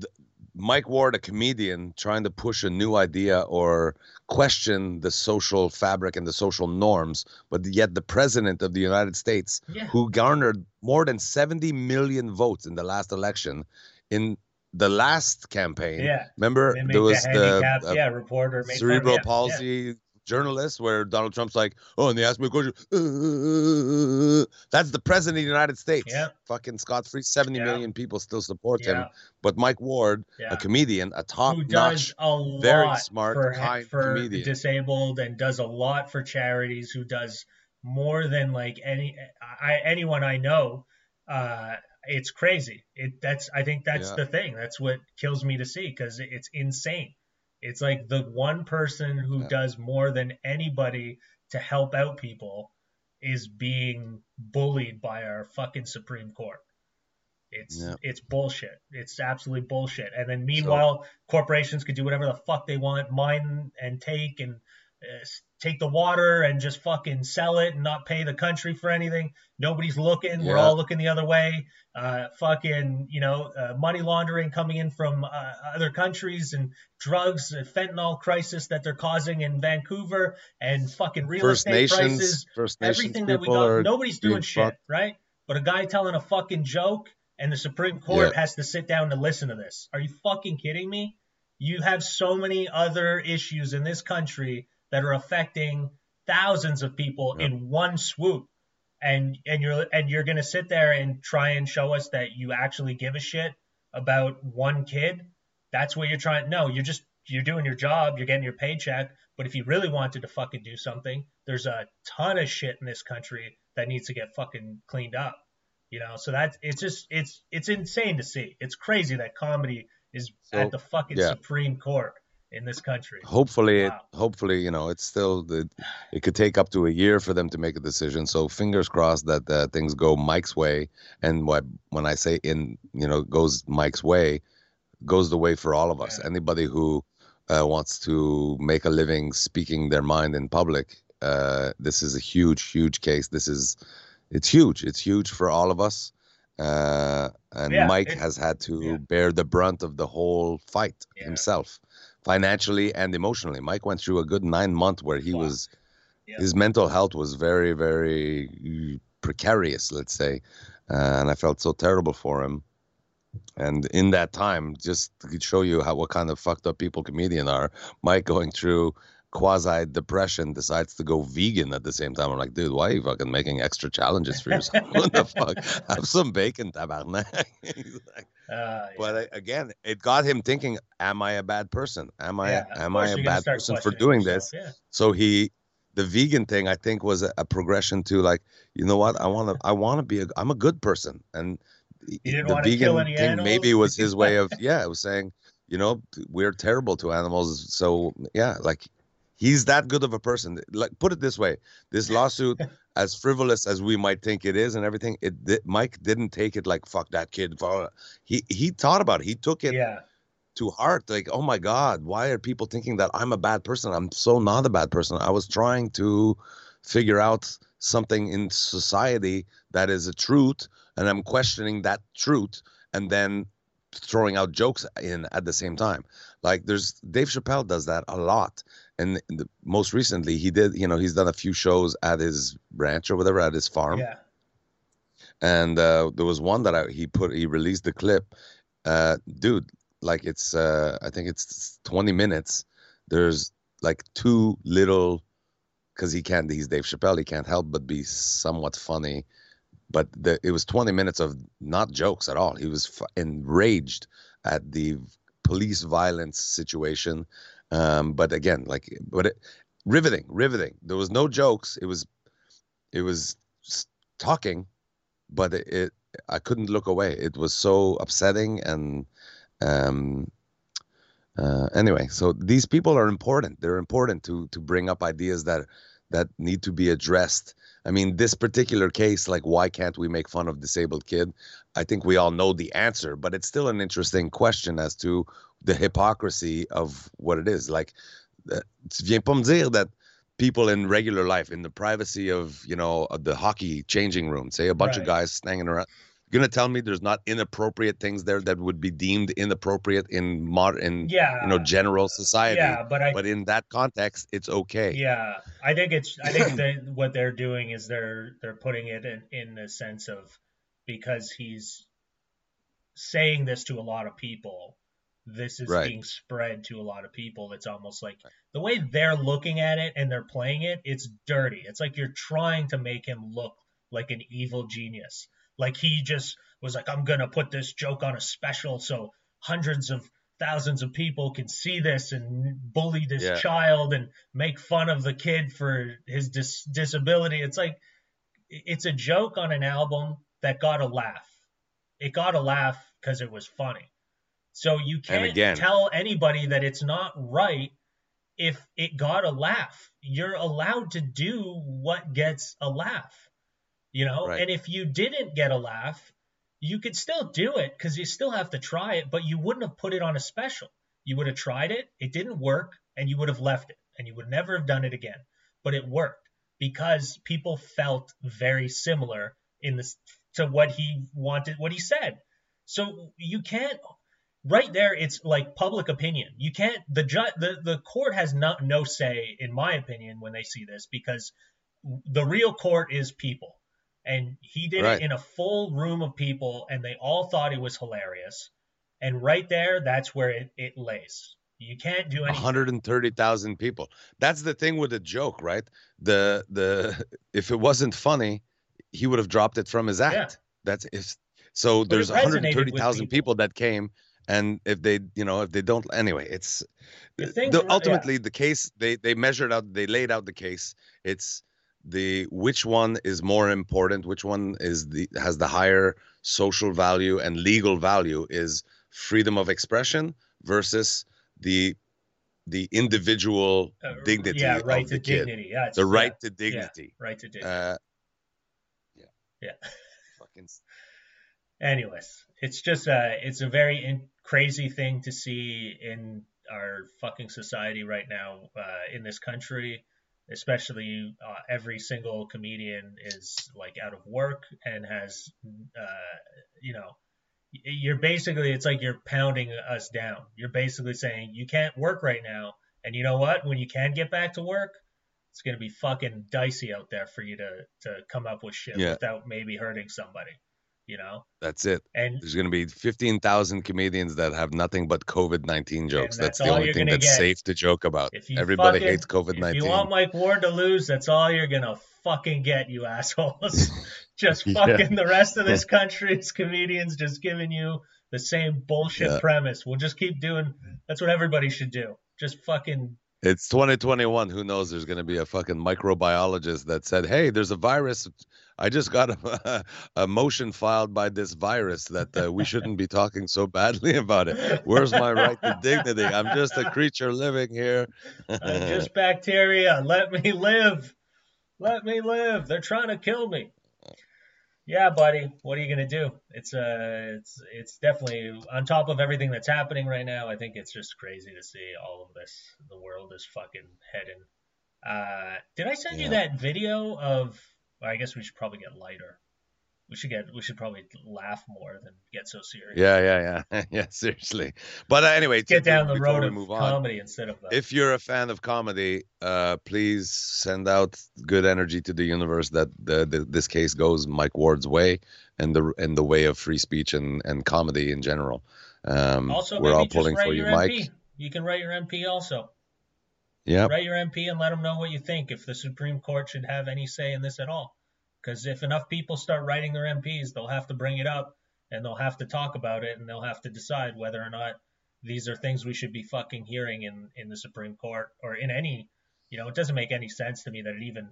Mike Ward, a comedian, trying to push a new idea or question the social fabric and the social norms, but yet the president of the United States, Yeah. who garnered more than 70 million votes in the last election, in the last campaign. Yeah. Remember there was the the uh, yeah, reporter cerebral yeah, yeah. Palsy journalist where Donald Trump's like, oh, and they asked me a question. "Uh, that's the president of the United States. Yeah. Fucking scot free. Seventy Yeah. million people still support him. Yeah. But Mike Ward, a comedian, a top who does notch, a lot very smart, for, kind for comedian. disabled and does a lot for charities. Who does more than like any I, anyone I know. Uh, it's crazy. It that's I think that's the thing. That's what kills me to see because it's insane. It's like the one person who Yeah. does more than anybody to help out people is being bullied by our fucking Supreme Court. It's Yeah. it's bullshit. It's absolutely bullshit. And then meanwhile, corporations could do whatever the fuck they want, mine and take and uh, take the water and just fucking sell it and not pay the country for anything. Nobody's looking. We're all looking the other way. Uh, fucking, you know, uh, money laundering coming in from uh, other countries and drugs, uh, fentanyl crisis that they're causing in Vancouver and fucking real First estate Nations, prices First Nations everything that we got. Nobody's doing shit, fucked. right? But a guy telling a fucking joke and the Supreme Court has to sit down to listen to this. Are you fucking kidding me? You have so many other issues in this country that are affecting thousands of people Yeah. in one swoop. And and you're and you're gonna sit there and try and show us that you actually give a shit about one kid. That's what you're trying. No, you're just you're doing your job. You're getting your paycheck. But if you really wanted to fucking do something, there's a ton of shit in this country that needs to get fucking cleaned up. You know, so that's it's just it's it's insane to see. It's crazy that comedy is So, at the fucking yeah. Supreme Court in this country. hopefully it hopefully you know it's still the it could take up to a year for them to make a decision. So fingers crossed that uh, things go mike's way. And what when i say in you know goes mike's way goes the way for all of us. Yeah. anybody who uh, wants to make a living speaking their mind in public uh, this is a huge huge case. This is it's huge. It's huge for all of us. Uh, and Yeah, mike has had to yeah. bear the brunt of the whole fight himself financially and emotionally. Mike went through a good nine month where he Wow. was Yeah. his mental health was very very precarious, let's say, uh, and I felt so terrible for him. And in that time, just to show you how what kind of fucked up people comedian are, Mike going through quasi depression decides to go vegan at the same time. I'm like, dude, why are you fucking making extra challenges for yourself? what the fuck? Have some bacon, tabarnak. Like, Uh, yeah. but I, again, it got him thinking: Am I a bad person? Am I Yeah, am I a bad person for doing yourself, this? Yeah. So he, the vegan thing, I think was a, a progression to like, you know what? I want to I want to be a I'm a good person, and the vegan thing animals? maybe was his way of yeah, it was saying, you know, we're terrible to animals. So yeah, like he's that good of a person. Like put it this way, this lawsuit. As frivolous as we might think it is, and everything, it Mike didn't take it like "fuck that kid." He he thought about it. He took it Yeah. to heart like oh my god why are people thinking that i'm a bad person i'm so not a bad person i was trying to figure out something in society that is a truth and i'm questioning that truth and then throwing out jokes in at the same time like there's dave chappelle does that a lot and the, most recently he did you know he's done a few shows at his ranch or whatever at his farm. Yeah. and uh, there was one that I, he put he released the clip uh, dude like it's uh, i think it's 20 minutes. There's like two little because he can't he's dave chappelle he can't help but be somewhat funny. But the, it was 20 minutes of not jokes at all. He was f- enraged at the police violence situation um, but again like but it, riveting riveting there was no jokes it was it was talking but it, it I couldn't look away. It was so upsetting and um uh, anyway, so these people are important. They're important to to bring up ideas that that need to be addressed. I mean, this particular case, like, why can't we make fun of disabled kid? I think we all know the answer, but it's still an interesting question as to the hypocrisy of what it is. Like, uh, viens pas me dire that people in regular life, in the privacy of, you know, the hockey changing room, say a bunch right. of guys hanging around, you're gonna tell me there's not inappropriate things there that would be deemed inappropriate in modern in yeah you know general society yeah but I, but in that context it's okay yeah i think it's i think that what they're doing is they're they're putting it in in the sense of because he's saying this to a lot of people this is right. being spread to a lot of people it's almost like the way they're looking at it and they're playing it it's dirty it's like you're trying to make him look like an evil genius like he just was like, I'm gonna put this joke on a special so hundreds of thousands of people can see this and bully this yeah. child and make fun of the kid for his dis- disability. It's like it's a joke on an album that got a laugh. It got a laugh because it was funny. So you can't again, tell anybody that it's not right if it got a laugh. You're allowed to do what gets a laugh you know right. and if you didn't get a laugh you could still do it because you still have to try it but you wouldn't have put it on a special you would have tried it it didn't work and you would have left it and you would never have done it again but it worked because people felt very similar in this to what he wanted what he said so you can't right there it's like public opinion. You can't the ju- the, the court has not no say in my opinion when they see this because the real court is people. And he did right. it in a full room of people and they all thought it was hilarious. And right there that's where it, it lays. You can't do anything 130,000 people. That's the thing with a joke right? The the if it wasn't funny he would have dropped it from his act. Yeah. that's if so but there's 130,000 people. people that came and if they you know if they don't anyway it's the, the ultimately yeah. the case they they measured out they laid out the case it's the which one is more important, which one is the has the higher social value and legal value is freedom of expression versus the the individual uh, dignity yeah, right of the kid. Dignity. Yeah, the right yeah, to dignity. Yeah, right to dignity. Uh, yeah. Yeah. Fucking. Anyways, it's just uh, it's a very in- crazy thing to see in our fucking society right now uh, in this country especially uh, every single comedian is like out of work and has uh, you know you're basically it's like you're pounding us down. You're basically saying you can't work right now and you know what? When you can get back to work it's going to be fucking dicey out there for you to to come up with shit yeah. without maybe hurting somebody you know? That's it. And there's going to be 15,000 comedians that have nothing but covid-19 jokes. that's, that's the only thing that's get. safe to joke about. Everybody fucking, hates covid-19 if you want mike ward to lose that's all you're going to fucking get you assholes. Just fucking yeah. the rest of this country's comedians just giving you the same bullshit yeah. premise. We'll just keep doing that's what everybody should do. Just fucking it's 2021. Who knows? There's going to be a fucking microbiologist that said, "Hey, there's a virus. I just got a, a motion filed by this virus that uh, we shouldn't be talking so badly about it. Where's my right to dignity? I'm just a creature living here. I'm just bacteria. Let me live. Let me live. They're trying to kill me yeah, buddy, what are you gonna do? It's uh, it's it's definitely on top of everything that's happening right now. I think it's just crazy to see all of this. The world is fucking heading. Uh, did I send yeah. you that video of? Well, I guess we should probably get lighter we should get we should probably laugh more than get so serious. Yeah, yeah, yeah, yeah. Seriously, but uh, anyway, get down the road of comedy on, instead of. If you're a fan of comedy, uh, please send out good energy to the universe that the, the, this case goes Mike Ward's way and the and the way of free speech and and comedy in general. Um, also, we're all pulling for you, MP. Mike. You can write your MP also. Yeah. Write your MP and let them know what you think. If the Supreme Court should have any say in this at all. Because if enough people start writing their MPs, they'll have to bring it up and they'll have to talk about it and they'll have to decide whether or not these are things we should be fucking hearing in, in the Supreme Court or in any, you know, it doesn't make any sense to me that it even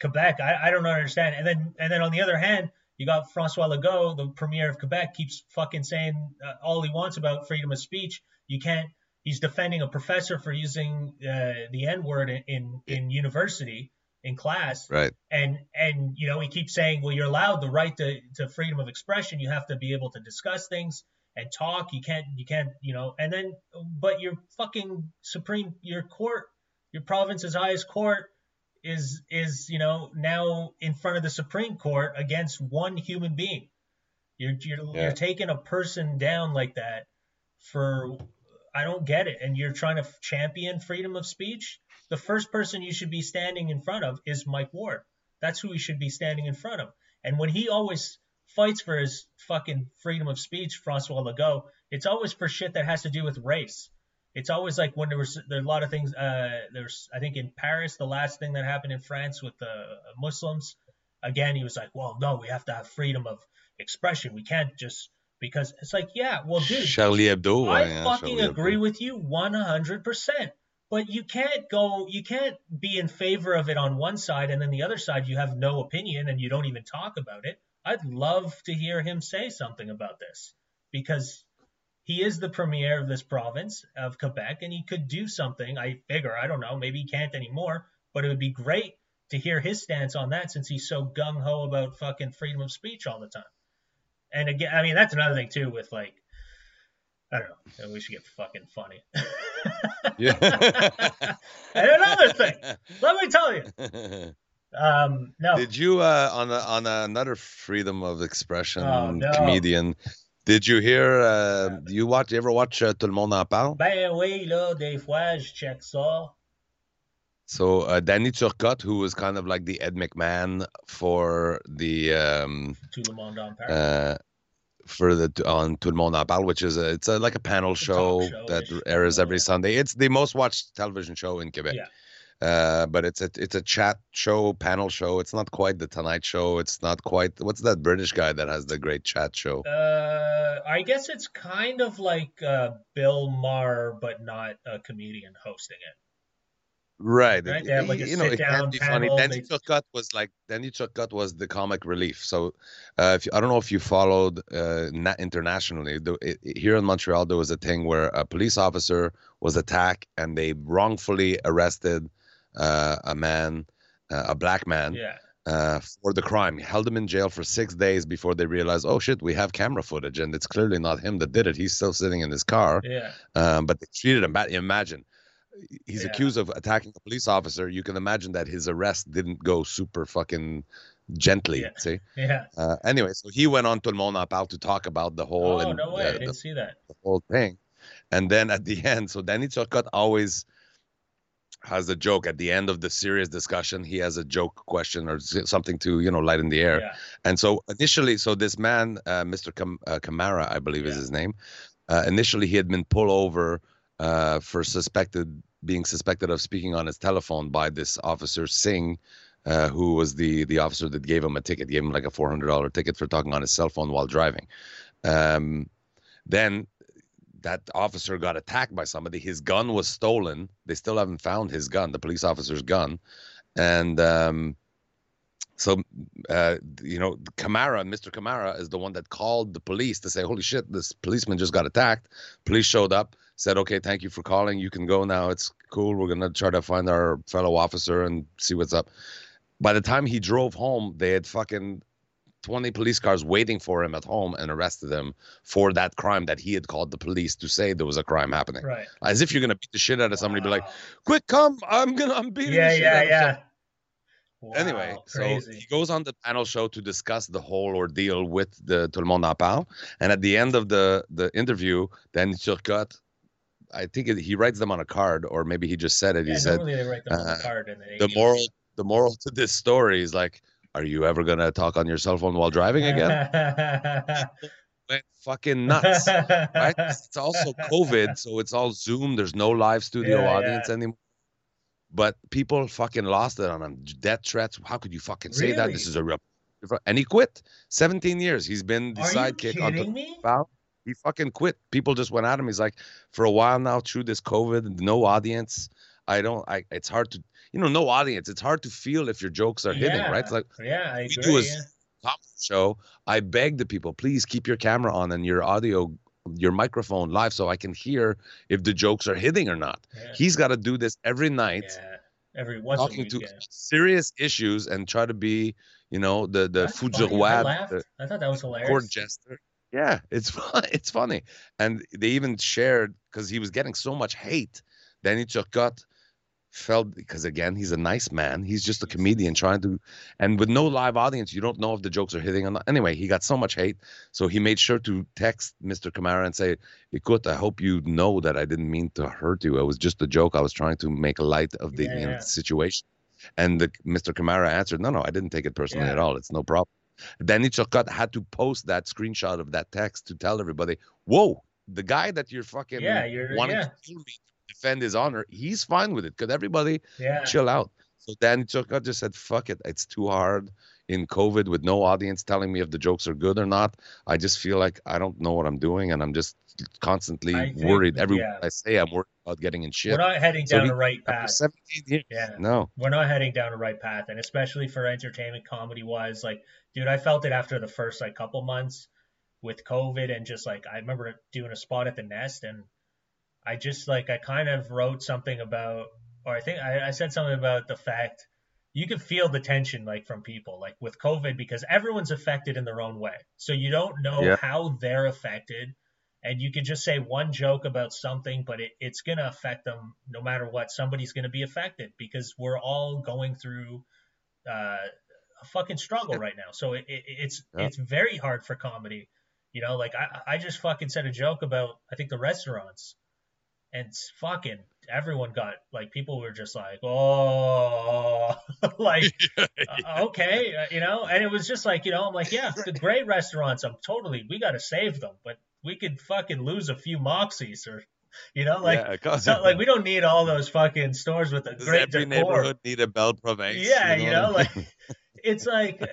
Quebec, I, I don't understand. And then and then on the other hand, you got Francois Legault, the premier of Quebec, keeps fucking saying uh, all he wants about freedom of speech. You can't. He's defending a professor for using uh, the N word in, in, in university, in class. Right. And and you know, he keeps saying, well, you're allowed the right to, to freedom of expression. You have to be able to discuss things and talk. You can't you can't you know. And then, but your fucking supreme your court, your province's highest court is is you know now in front of the Supreme Court against one human being. You're you're, Yeah. you're taking a person down like that for I don't get it. And you're trying to champion freedom of speech. The first person you should be standing in front of is Mike Ward. That's who he should be standing in front of. And when he always fights for his fucking freedom of speech, Francois Legault, it's always for shit that has to do with race. It's always like when there was there a lot of things. Uh, there's I think in Paris the last thing that happened in France with the Muslims. Again, he was like, well, no, we have to have freedom of expression. We can't just because it's like, yeah, well, dude, Charlie Hebdo. I hein, fucking Charlie agree Hebdo. with you 100%. But you can't go, you can't be in favor of it on one side and then the other side you have no opinion and you don't even talk about it. I'd love to hear him say something about this because he is the premier of this province of Quebec and he could do something. I figure, I don't know, maybe he can't anymore, but it would be great to hear his stance on that since he's so gung ho about fucking freedom of speech all the time. And again, I mean, that's another thing too with like, I don't know, we should get fucking funny. Yeah. and another thing, let me tell you, um, no, Did you uh, on a, on another freedom of expression Oh, no. comedian? Did you hear? Uh, do you watch? You ever watch uh, Tout le monde en parle? ben oui, là, des fois, je check ça. So uh, Danny Turcotte, who was kind of like the Ed McMahon for the um, Tout le monde en parle. For the on Tout le monde en parle, which is a, it's a, like a panel show show-ish, that airs every. Sunday. It's the most watched television show in Quebec. Yeah. Uh, but it's a it's a chat show, panel show. It's not quite the Tonight Show. It's not quite what's that British guy that has the great chat show? Uh, I guess it's kind of like uh, Bill Maher, but not a comedian hosting it. Right. Right, they have, like, a you know, it can be funny. Danny they- Turcotte was like Danny Turcotte was the comic relief. So, uh, if you, I don't know if you followed uh, internationally, the, it, it- here in Montreal there was a thing where a police officer was attacked and they wrongfully arrested uh, a man, uh, a black man, Yeah. uh, for the crime. Held him in jail for six days before they realized, oh shit, we have camera footage and it's clearly not him that did it. He's still sitting in his car Yeah. um, but they treated him bad. Imagine he's Yeah. accused of attacking a police officer. You can imagine that his arrest didn't go super fucking gently. Yeah. See. Yeah. Uh, anyway, so he went on to le monde en to talk about the whole Oh and, no way! uh, I the, didn't see that. the whole thing, and then at the end, so Danny Turcotte always has a joke at the end of the serious discussion. He has a joke question or something to you know lighten the air. Yeah. And so initially, so this man, uh, Mr. Cam- uh, Camara, I believe is his name. Uh, initially, he had been pulled over uh, for suspected being suspected of speaking on his telephone by this officer Singh, uh, who was the the officer that gave him a ticket, gave him like a four hundred dollar ticket for talking on his cell phone while driving. Um, then that officer got attacked by somebody. His gun was stolen. They still haven't found his gun, the police officer's gun, and um, so uh, you know, Camara, Mr. Camara, is the one that called the police to say, "Holy shit, this policeman just got attacked." Police showed up, said, "Okay, thank you for calling. You can go now. It's cool. We're gonna try to find our fellow officer and see what's up." By the time he drove home, they had fucking 20 police cars waiting for him at home and arrested him for that crime that he had called the police to say there was a crime happening. Right. As if you're gonna beat the shit out of somebody, be like, "Quick, come! I'm gonna, I'm beating yeah, the shit yeah, out of yeah. Somebody." Anyway, Wow, so he goes on the panel show to discuss the whole ordeal with the Tout le monde en parle, and at the end of the the interview, then Turcotte, I think it, he writes them on a card, or maybe he just said it. yeah, he said normally they write them on uh, the card and then they the moral the moral to this story is like, are you ever gonna talk on your cell phone while driving again? Went fucking nuts. right? It's also COVID, so it's all Zoom. There's no live studio Yeah, audience anymore. But people fucking lost it on him. Death threats. How could you fucking say that? This is a real. And he quit. 17 years. He's been the Are sidekick on the me? foul. He fucking quit. People just went at him. He's like, for a while now, through this COVID, no audience. I don't. I. It's hard to, you know, no audience. It's hard to feel if your jokes are hitting, right? It's like yeah, I we agree. do a yeah. show, I beg the people, please keep your camera on and your audio, your microphone live so I can hear if the jokes are hitting or not. Yeah. He's got to do this every night yeah. every once a talking week. to yeah. serious issues and try to be, you know, the the du. I roi, laughed. the I thought that was court hilarious. jester. Yeah, it's fun. It's funny, and they even shared because he was getting so much hate. Danny Turcotte felt because again he's a nice man. He's just a comedian trying to, and with no live audience, you don't know if the jokes are hitting or not. Anyway, he got so much hate, so he made sure to text Mr. Camara and say, "Écoute, I hope you know that I didn't mean to hurt you. It was just a joke. I was trying to make light of the Yeah, you know, yeah. situation." And the, Mr. Camara answered, "No, no, I didn't take it personally Yeah. at all. It's no problem." Danny Turcotte had to post that screenshot of that text to tell everybody, "Whoa, the guy that you're fucking Yeah, you're wanting yeah, to kill me defend his honor, he's fine with it. Could everybody yeah. chill out?" So Danny Turcotte just said, "Fuck it, it's too hard in COVID with no audience telling me if the jokes are good or not. I just feel like I don't know what I'm doing, and I'm just constantly think- worried. Every yeah. I say, I'm worried about getting in shit. We're not heading So down he- the right path. 17 years, Yeah. no, we're not heading down the right path and especially for entertainment comedy wise like dude i felt it after the first like couple months with covid and just like i remember doing a spot at the nest and i just like i kind of wrote something about or i think i, I said something about the fact you can feel the tension like from people like with covid because everyone's affected in their own way so you don't know Yeah. how they're affected and you could just say one joke about something, but it, it's going to affect them no matter what. Somebody's going to be affected because we're all going through uh, a fucking struggle right now. So it, it, it's Yeah. it's very hard for comedy. You know, like I, I just fucking said a joke about I think the restaurants, and it's fucking everyone got like people were just like oh like uh, okay, uh, you know, and it was just like, you know, I'm like, yeah, the great restaurants, I'm totally, we got to save them, but we could fucking lose a few moxies or, you know, like, yeah, so, like we don't need all those fucking stores with a Does great every decor. neighborhood need a Belle Province? Yeah, you know, what I like it's like, uh,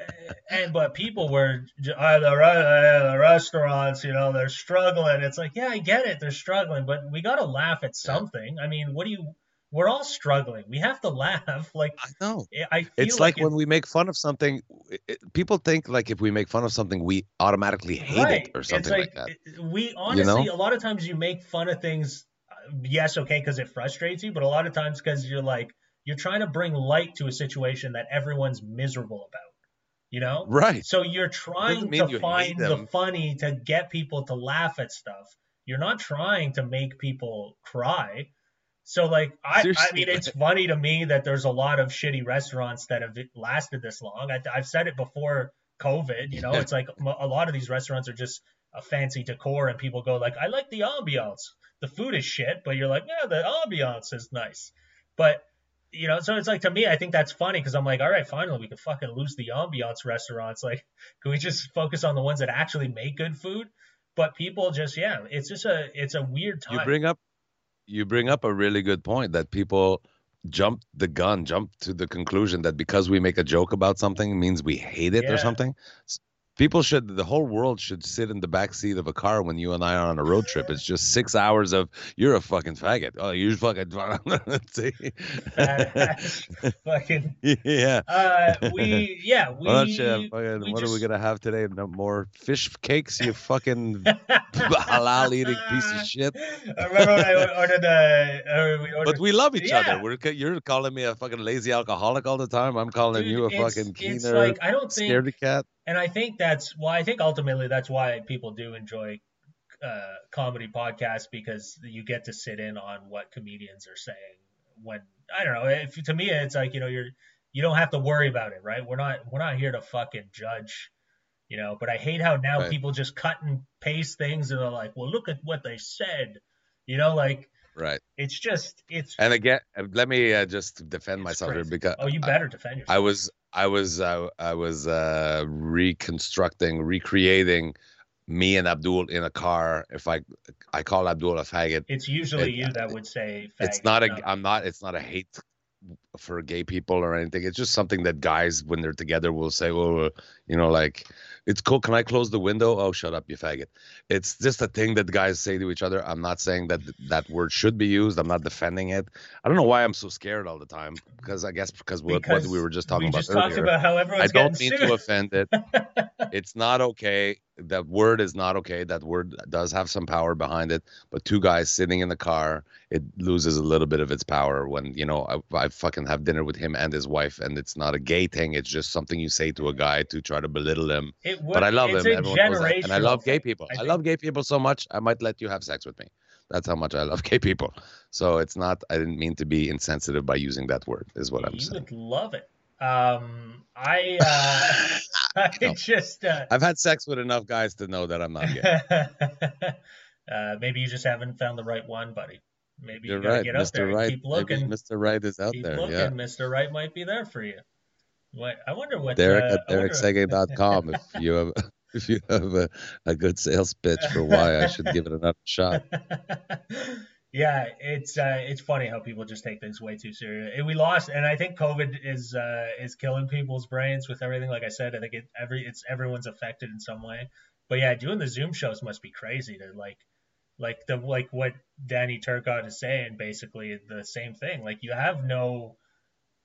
and but people were j- uh, the, uh, the restaurants, you know, they're struggling. It's like, yeah, I get it, they're struggling, but we got to laugh at Yeah. something. I mean, what do you? We're all struggling. We have to laugh. Like I know. I feel It's like, it- when we make fun of something, it, it- people think like if we make fun of something, we automatically hate it or It's something like, that. We honestly, know? a lot of times you make fun of things. uh, Yes, okay, because it frustrates you, but a lot of times because you're like you're trying to bring light to a situation that everyone's miserable about. You know, Right. so you're trying mean you to find the funny to get people to laugh at stuff. You're not trying to make people cry. So like I, I mean, it's funny to me that there's a lot of shitty restaurants that have lasted this long. I, I've said it before COVID. You know, it's like a lot of these restaurants are just a fancy decor, and people go like, "I like the ambiance. The food is shit, but you're like, yeah, the ambiance is nice." But you know, so it's like to me, I think that's funny because I'm like, all right, finally, we can fucking lose the ambiance restaurants. Like, can we just focus on the ones that actually make good food? But people just, yeah, it's just a, it's a weird time. You bring up you bring up a really good point that people jump the gun, jump to the conclusion that because we make a joke about something means we hate it Yeah. or something. People should the whole world should sit in the back seat of a car when you and I are on a road trip. It's just six hours of you're a fucking faggot. Oh, you're fucking fucking, yeah. uh, we, yeah, we, you, fucking, we what are we gonna have today? No more fish cakes, you fucking halal eating piece of shit. I remember when I ordered the, uh, we ordered But we love each Yeah. other. We're you're calling me a fucking lazy alcoholic all the time. I'm calling Dude, you a fucking it's keener like I don't think, scaredy cat. And I think that's why I think ultimately that's why people do enjoy uh, comedy podcasts because you get to sit in on what comedians are saying. When I don't know, if to me it's like you know you're you don't have to worry about it, right? We're not we're not here to fucking judge, you know. But I hate how now Right. people just cut and paste things and they're like, well, look at what they said, you know, like Right. it's just it's. And again, let me uh, just defend myself here because Oh, you I- better defend yourself. I was I was uh, I was uh, reconstructing, recreating me and Abdul in a car. If I I call Abdul a faggot, it's usually it- you that would say. it's not a not I'm not it's not a hate for gay people or anything. It's just something that guys when they're together will say, "Oh, uh, you know, like it's cool. Can I close the window? Oh, shut up, you faggot." It's just a thing that guys say to each other. I'm not saying that that word should be used. I'm not defending it. I don't know why I'm so scared all the time because I guess because what, what we were just talking we about just earlier. talked about how I don't mean sued. to offend it. It's not okay. that word is not okay. That word does have some power behind it, but two guys sitting in the car, it loses a little bit of its power when you know I, I fucking have dinner with him and his wife, and it's not a gay thing. It's just something you say to a guy to try to belittle him. It would, But I love him. Everyone knows that. And I love gay people. I I, love gay people so much. I might let you have sex with me. That's how much I love gay people. So it's not. I didn't mean to be insensitive by using that word. Is what I'm you saying. would love it. Um, I, uh, I No. just, uh, I've had sex with enough guys to know that I'm not gay. uh, maybe you just haven't found the right one, buddy. Maybe you You're gotta right, get up there Mr. and Right. keep Maybe looking. Mr. Right is out keep there. looking. Yeah. Mr. Wright might be there for you. What I wonder what Derek uh, at DerekSege.com if you have if you have a, a good sales pitch for why I should give it another shot. yeah, it's uh, it's funny how people just take things way too serious. We lost, and I think COVID is uh, is killing people's brains with everything. Like I said, I think it every it's everyone's affected in some way. But yeah, doing the Zoom shows must be crazy to like like the like what Danny Turcotte is saying, basically the same thing. Like you have no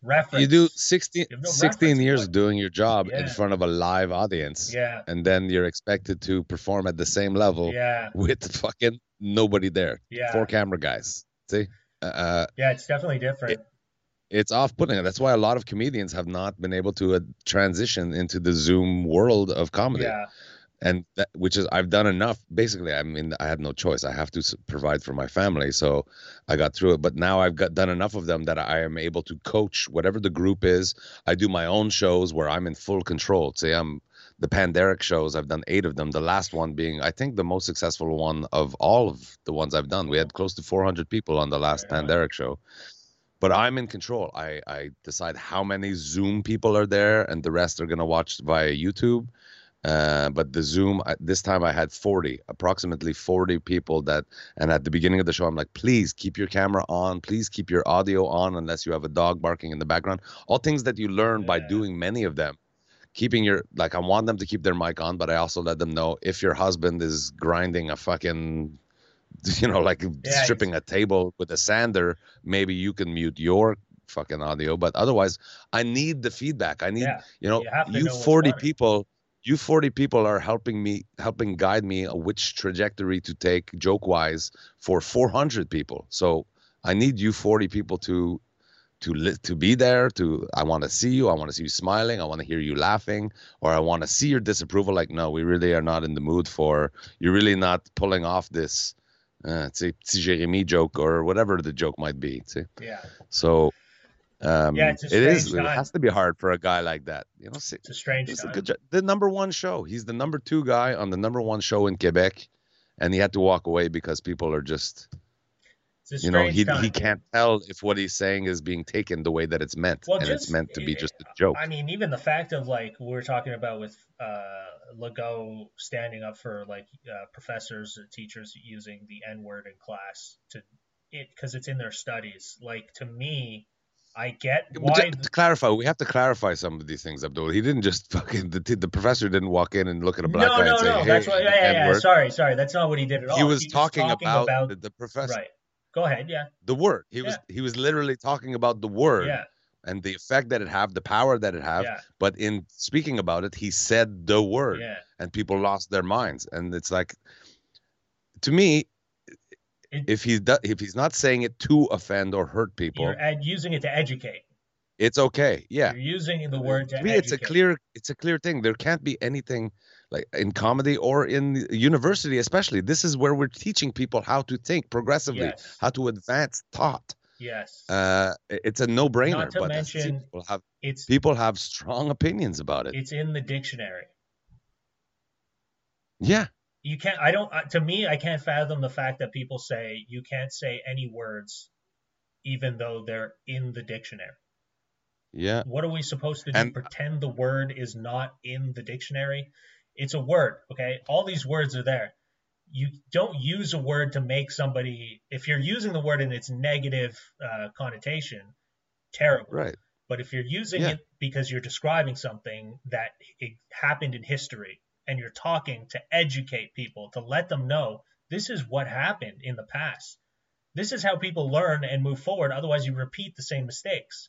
reference. You do 16, You no 16 years doing your job in front of a live audience, Yeah, and then you're expected to perform at the same level yeah, with fucking nobody there. yeah, Four camera guys. See, uh, yeah. It's definitely different. it's off-putting. That's why a lot of comedians have not been able to uh, transition into the Zoom world of comedy. yeah, and that, which is I've done enough. Basically, I mean, I had no choice. I have to provide for my family, so I got through it. But now I've got done enough of them that I am able to coach whatever the group is. I do my own shows where I'm in full control. Say I'm the Panderic shows. I've done eight of them. The last one being, I think, the most successful one of all of the ones I've done. We had close to 400 people on the last on. Panderic show. But I'm in control. I, I decide how many Zoom people are there, and the rest are gonna watch via YouTube. Uh, but the Zoom I- this time I had 40, approximately 40 people that, and at the beginning of the show, I'm like, please keep your camera on, please keep your audio on, unless you have a dog barking in the background. All things that you learn by doing many of them. Keeping your like, I want them to keep their mic on, but I also let them know if your husband is grinding a fucking, you know, like Yeah, stripping a table with a sander, maybe you can mute your fucking audio. But otherwise, I need the feedback. I need yeah. you know You you 40 funny. people you 40 people are helping me helping guide me which trajectory to take joke wise for 400 people so i need you 40 people to to li- to be there to i want to see you i want to see you smiling i want to hear you laughing or i want to see your disapproval like no we really are not in the mood for you're really not pulling off this uh, say, petit Jérémy joke or whatever the joke might be see? Yeah, so um Yeah, it's it is strange it has to be hard for a guy like that you know see, it's a strange it's a time. good. The number one show. He's the number two guy on the number one show in Quebec, and he had to walk away because people are just, you know, he time. he can't tell if what he's saying is being taken the way that it's meant, Well, and it's meant to be eh, just a joke. I mean, even the fact of like we are talking about with uh, Legault standing up for like uh, professors, or teachers using the N word in class to it because it's in their studies. Like to me, I get why. ju- to clarify, we have to clarify some of these things, Abdul. He didn't just fucking the, the professor didn't walk in and look at a black no, guy no, and say, no. "Hey, That's what. Yeah, yeah, yeah. Sorry, sorry. That's not what he did at all. He was talking, about, the, the professor, right. Go ahead. Yeah. the word. He was he was literally talking about the word Yeah. and the effect that it have, the power that it have. Yeah. But in speaking about it, he said the word. Yeah. and people lost their minds and it's like to me It- if he's if he's not saying it to offend or hurt people You're using it to educate. it's okay yeah You're using the word to me it's a clear it's a clear thing there can't be anything like in comedy or in university especially this is where we're teaching people how to think progressively Yes. how to advance thought Yes. uh it's a no-brainer Not to but as I see, mention- people have it's people have strong opinions about it it's in the dictionary. yeah you can't i don't to me i can't fathom the fact that people say you can't say any words even though they're in the dictionary. Yeah. What are we supposed to do? And- pretend the word is not in the dictionary? It's a word okay? All these words are there. You don't use a word to make somebody if you're using the word in its negative uh, connotation terrible. Right. But if you're using Yeah. it because you're describing something that it happened in history and you're talking to educate people, to let them know this is what happened in the past. This is how people learn and move forward. Otherwise, you repeat the same mistakes.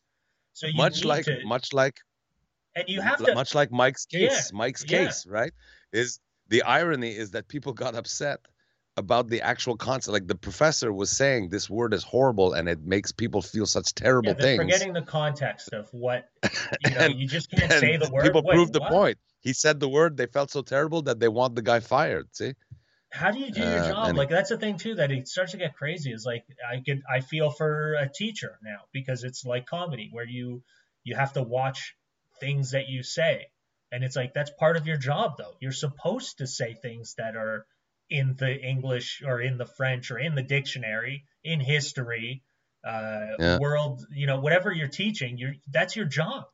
So you much like to, much like and you have to, much like Mike's Yeah, case. Mike's yeah. case, right? Is the irony is that people got upset about the actual concept. Like the professor was saying, this word is horrible and it makes people feel such terrible Yeah, things. forgetting the context of what you know. And- you just can't say the word. People Wait, proved the what? point. He said the word. They felt so terrible that they want the guy fired. See? How do you do your Uh, job? Like that's the thing too that it starts to get crazy. Is like I could I feel for a teacher now because it's like comedy where you you have to watch things that you say, and it's like that's part of your job though. You're supposed to say things that are in the English or in the French or in the dictionary, in history, uh, Yeah. world, you know, whatever you're teaching. You're that's your job.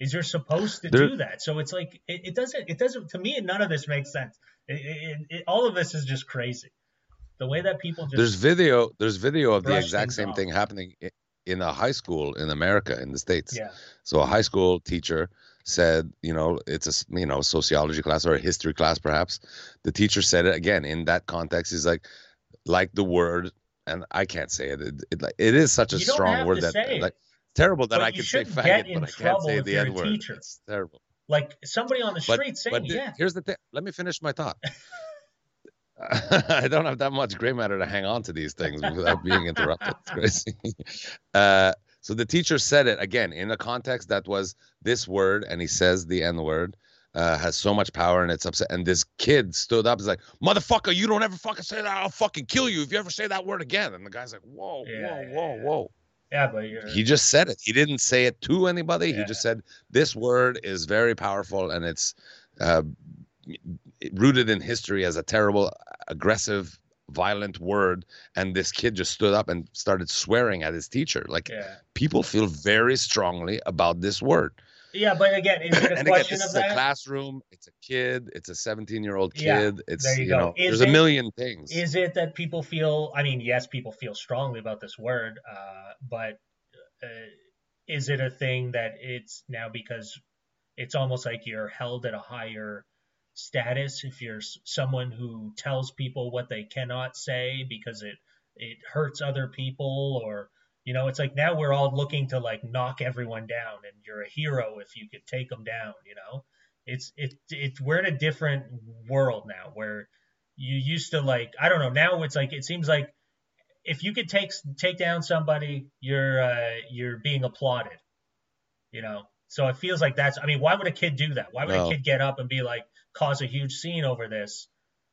Is you're supposed to There- do that. So it's like it, it doesn't it doesn't to me none of this makes sense. It, it, all of this is just crazy. The way that people just There's video. There's video of the exact same off. thing happening in a high school in America in the states. yeah So a high school teacher said, you know, it's a you know sociology class or a history class perhaps. The teacher said it again in that context. He's like, like the word, and I can't say it. It, it, like- it is such a strong word that like terrible that I can say faggot, but I can't say the N word. It's terrible. like somebody on the But street saying the- yeah here's the thing. Let me finish my thought. I don't have that much gray matter to hang on to these things without being interrupted. It's crazy. Uh, so the teacher said it again in a context that was this word, and he says the N word. Uh, has so much power and it's upset. And this kid stood up. He's like, "Motherfucker, you don't ever fucking say that. I'll fucking kill you if you ever say that word again." And the guy's like, "Whoa, Yeah, whoa, yeah, whoa, yeah. whoa." Yeah but you're He just said it. He didn't say it to anybody. He just said this word is very powerful and it's uh, rooted in history as a terrible, aggressive, violent word. And this kid just stood up and started swearing at his teacher. Like yeah people feel very strongly about this word. Yeah but again is it a and again, question this of is a classroom. It's a kid. It's a 17 year old Yeah, kid. it's there you you, go. know, Is there's a million things. is it that people feel i mean yes people feel strongly about this word uh, but uh, is it a thing that it's now because it's almost like you're held at a higher status if you're someone who tells people what they cannot say because it it hurts other people or you know it's like now we're all looking to like knock everyone down and you're a hero if you could take them down you know it's it it's we're in a different world now where you used to like I don't know now it's like it seems like if you could take take down somebody you're uh, you're being applauded you know so it feels like that's I mean why would a kid do that why would No. a kid get up and be like cause a huge scene over this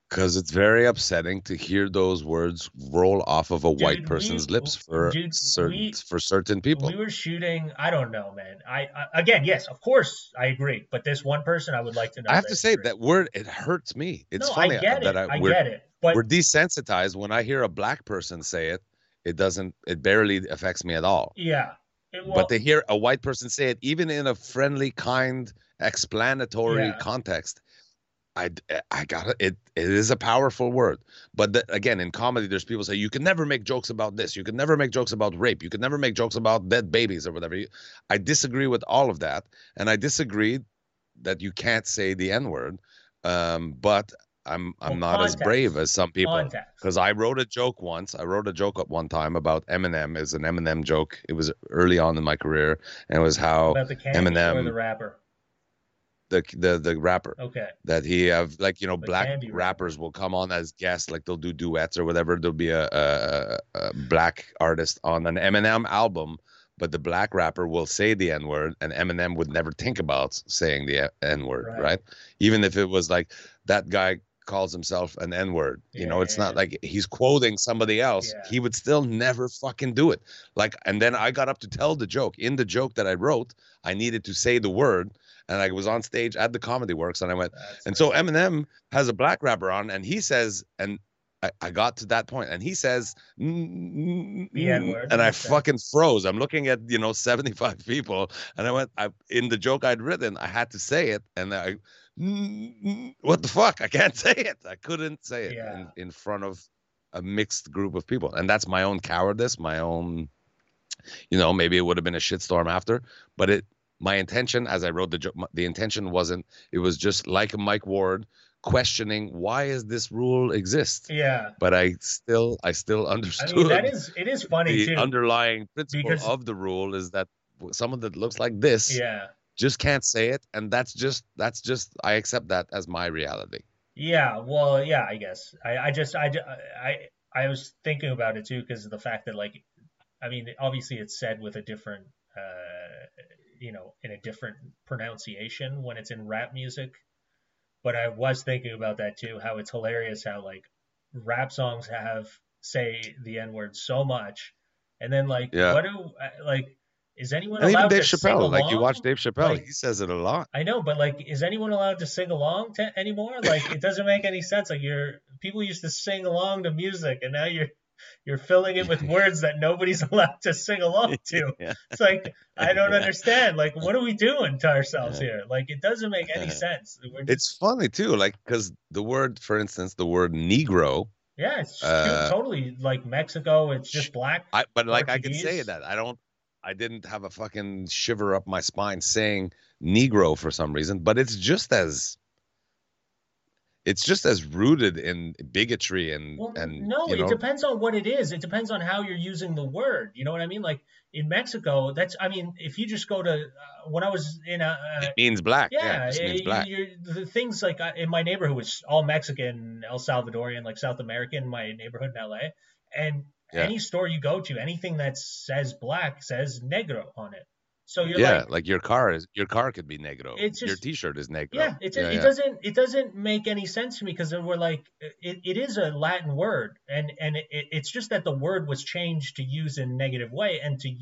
Because it's very upsetting to hear those words roll off of a white person's we- lips for dude, certain we- for certain people. we were shooting I don't know man I, I again yes of course I agree but this one person I would like to know I have to say that word it hurts me. It's no funny I get that it I, I, we're, get it but we're desensitized when I hear a black person say it. It doesn't. It barely affects me at all. yeah it, well, but to hear a white person say it, even in a friendly, kind, explanatory Yeah. context, I I got it. It is a powerful word. But the, again, in comedy, there's people say you can never make jokes about this. You can never make jokes about rape. You can never make jokes about dead babies or whatever. I disagree with all of that, and I disagree that you can't say the N word. Um, but I'm I'm Well, not as brave as some people because I wrote a joke once. I wrote a joke at one time about Eminem. It's an Eminem joke. It was early on in my career, and it was how about the candy or Eminem- the rapper the the the rapper okay that he have like you know The black candy rapper. rappers will come on as guests, like they'll do duets or whatever. There'll be a, a, a black artist on an Eminem album, but the black rapper will say the N word, and Eminem would never think about saying the N word, Right. right. Even if it was like that guy calls himself an N word, you know, it's not Yeah. like he's quoting somebody else. Yeah. He would still never fucking do it. Like, and then I got up to tell the joke. In the joke that I wrote, I needed to say the word, and I was on stage at the Comedy Works, and I went. That's And so. Eminem has a black rapper on, and he says, and I, I got to that point, and he says, "Mm, mm," and I fucking froze. I'm looking at you know 75 people, and I went, I in the joke I'd written, I had to say it, and I, "Mm, mm," what the fuck? I can't say it. I couldn't say it Yeah. in, in front of a mixed group of people, and that's my own cowardice, my own, you know, maybe it would have been a shitstorm after, but it. My intention, as I wrote the joke, the intention wasn't. It was just like Mike Ward questioning why is this rule exist yeah but i still i still understood I mean that is it is funny the too underlying principle because- of the rule is that someone that looks like this yeah just can't say it and that's just that's just i accept that as my reality Yeah, well, yeah, I guess. I, I just, I, I, I was thinking about it too because of the fact that, like, I mean, obviously it's said with a different, uh, you know, in a different pronunciation when it's in rap music. But I was thinking about that too, how it's hilarious how, like, rap songs have, say, the N word so much. And then, like, Yeah. what do, like, is anyone And even allowed Dave to sing Chappelle, like you watch Dave Chappelle, Like- he says it a lot. I know, but like, is anyone allowed to sing along to anymore? Like, it doesn't make any sense. Like, you're people used to sing along to music, and now you're you're filling it with words that nobody's allowed to sing along to. Yeah. It's like I don't Yeah. understand. Like, what are we doing to ourselves Yeah. here? Like, it doesn't make any sense. We're just, It's funny too, like because the word, for instance, the word Negro. yeah, it's uh, totally like Mexico. It's just black. I but like I can say that I don't. I didn't have a fucking shiver up my spine saying Negro for some reason, but it's just as. It's just as rooted in bigotry and Well, and no, you it depends on what it is. It depends on how you're using the word. You know what I mean? Like in Mexico, that's. I mean, if you just go to uh, when I was in a. Uh, it means black. Yeah, yeah, it means black. you're, the things like uh, in my neighborhood was all Mexican, El Salvadorian, like South American. My neighborhood in LA, and Yeah. any store you go to, anything that says black says negro on it. So you're yeah, like, like, your car is your car could be negro. It's your T-shirt is negro. yeah, it's, yeah, it yeah. doesn't it doesn't make any sense to me because we're like it, it is a Latin word and and it, it's just that the word was changed to use in a negative way and to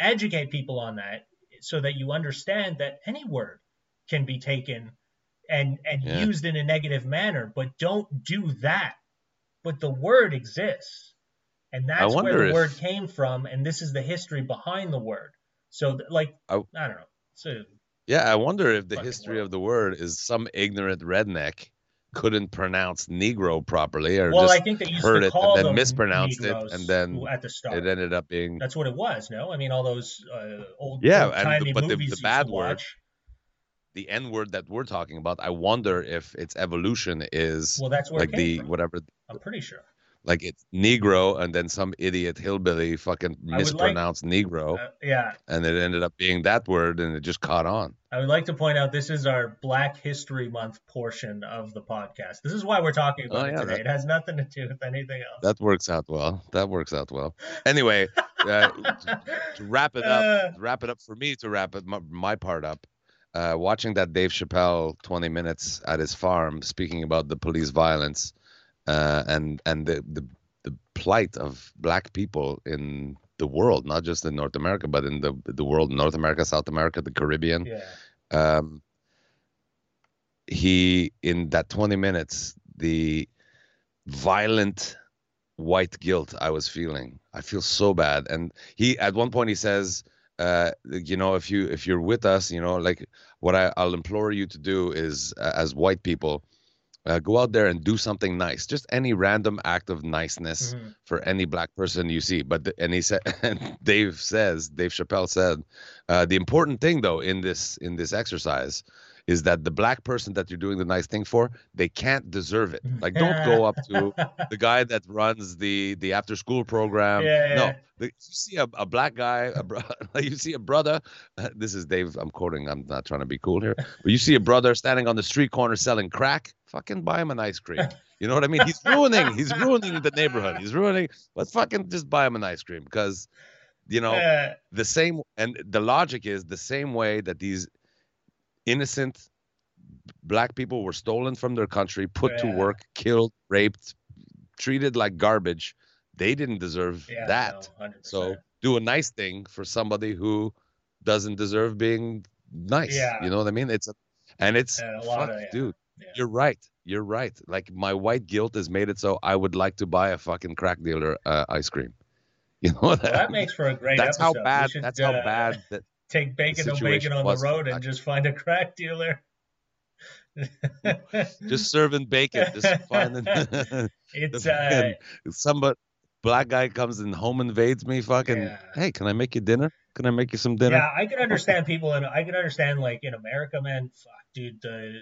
educate people on that so that you understand that any word can be taken and and Yeah. used in a negative manner, but don't do that. But the word exists, and that's where the if- word came from, and this is the history behind the word. So like I- I don't know. So Yeah, I wonder if the history world. of the word is some ignorant redneck couldn't pronounce Negro properly, or well, just I think they used heard it and then mispronounced it, and then at the start. it ended up being That's what it was. No, I mean all those uh, old Yeah, old and the- but the- the bad word the N word that we're talking about. I wonder if its evolution is Well, that's where like the from. whatever, I'm pretty sure. Like it's Negro, and then some idiot hillbilly fucking like- mispronounced Negro, Uh, yeah, and it ended up being that word, and it just caught on. I would like to point out this is our Black History Month portion of the podcast. This is why we're talking about Oh, it today. that- It has nothing to do with anything else. That works out well. That works out well. Anyway, uh, to wrap it up, Uh, to wrap it up for me to wrap it my, my part up. Uh, watching that Dave Chappelle 20 minutes at his farm speaking about the police violence uh, and and the, the the plight of black people in the world, not just in North America, but in the the world, North America, South America, the Caribbean. yeah, Um, he in that 20 minutes, the violent white guilt I was feeling. I feel so bad. And he at one point he says, uh, you know, if you if you're with us, you know, like what I, I'll implore you to do is uh, as white people, uh, go out there and do something nice. Just any random act of niceness mhm. for any black person you see. But the, and he said, and Dave says, Dave Chappelle said, uh, the important thing though in this in this exercise is that the black person that you're doing the nice thing for, they can't deserve it. Like, don't go up to the guy that runs the the after school program. Yeah, No, the, you see a, a black guy, a bro, you see a brother. Uh, this is Dave. I'm quoting. I'm not trying to be cool here, but you see a brother standing on the street corner selling crack. Fucking buy him an ice cream. You know what I mean? He's ruining. He's ruining the neighborhood. He's ruining. Let's fucking just buy him an ice cream because, you know, Uh, the same and the logic is the same way that these innocent black people were stolen from their country put to work killed raped treated like garbage they didn't deserve yeah, that no, so do a nice thing for somebody who doesn't deserve being nice Yeah. you know what i mean it's a, and it's And fuck, of- yeah, dude yeah. You're right you're right like my white guilt has made it so i would like to buy a fucking crack dealer uh, ice cream you know well, that makes for a great that's episode. how bad should, that's how uh, bad that Take bacon no bacon on the road and just find a crack dealer. just serving bacon, just finding it's the uh, somebody black guy comes and home invades me. Fucking, Yeah. hey, can I make you dinner? Can I make you some dinner? yeah, I can understand people, and I can understand like in America, man. Fuck, dude, the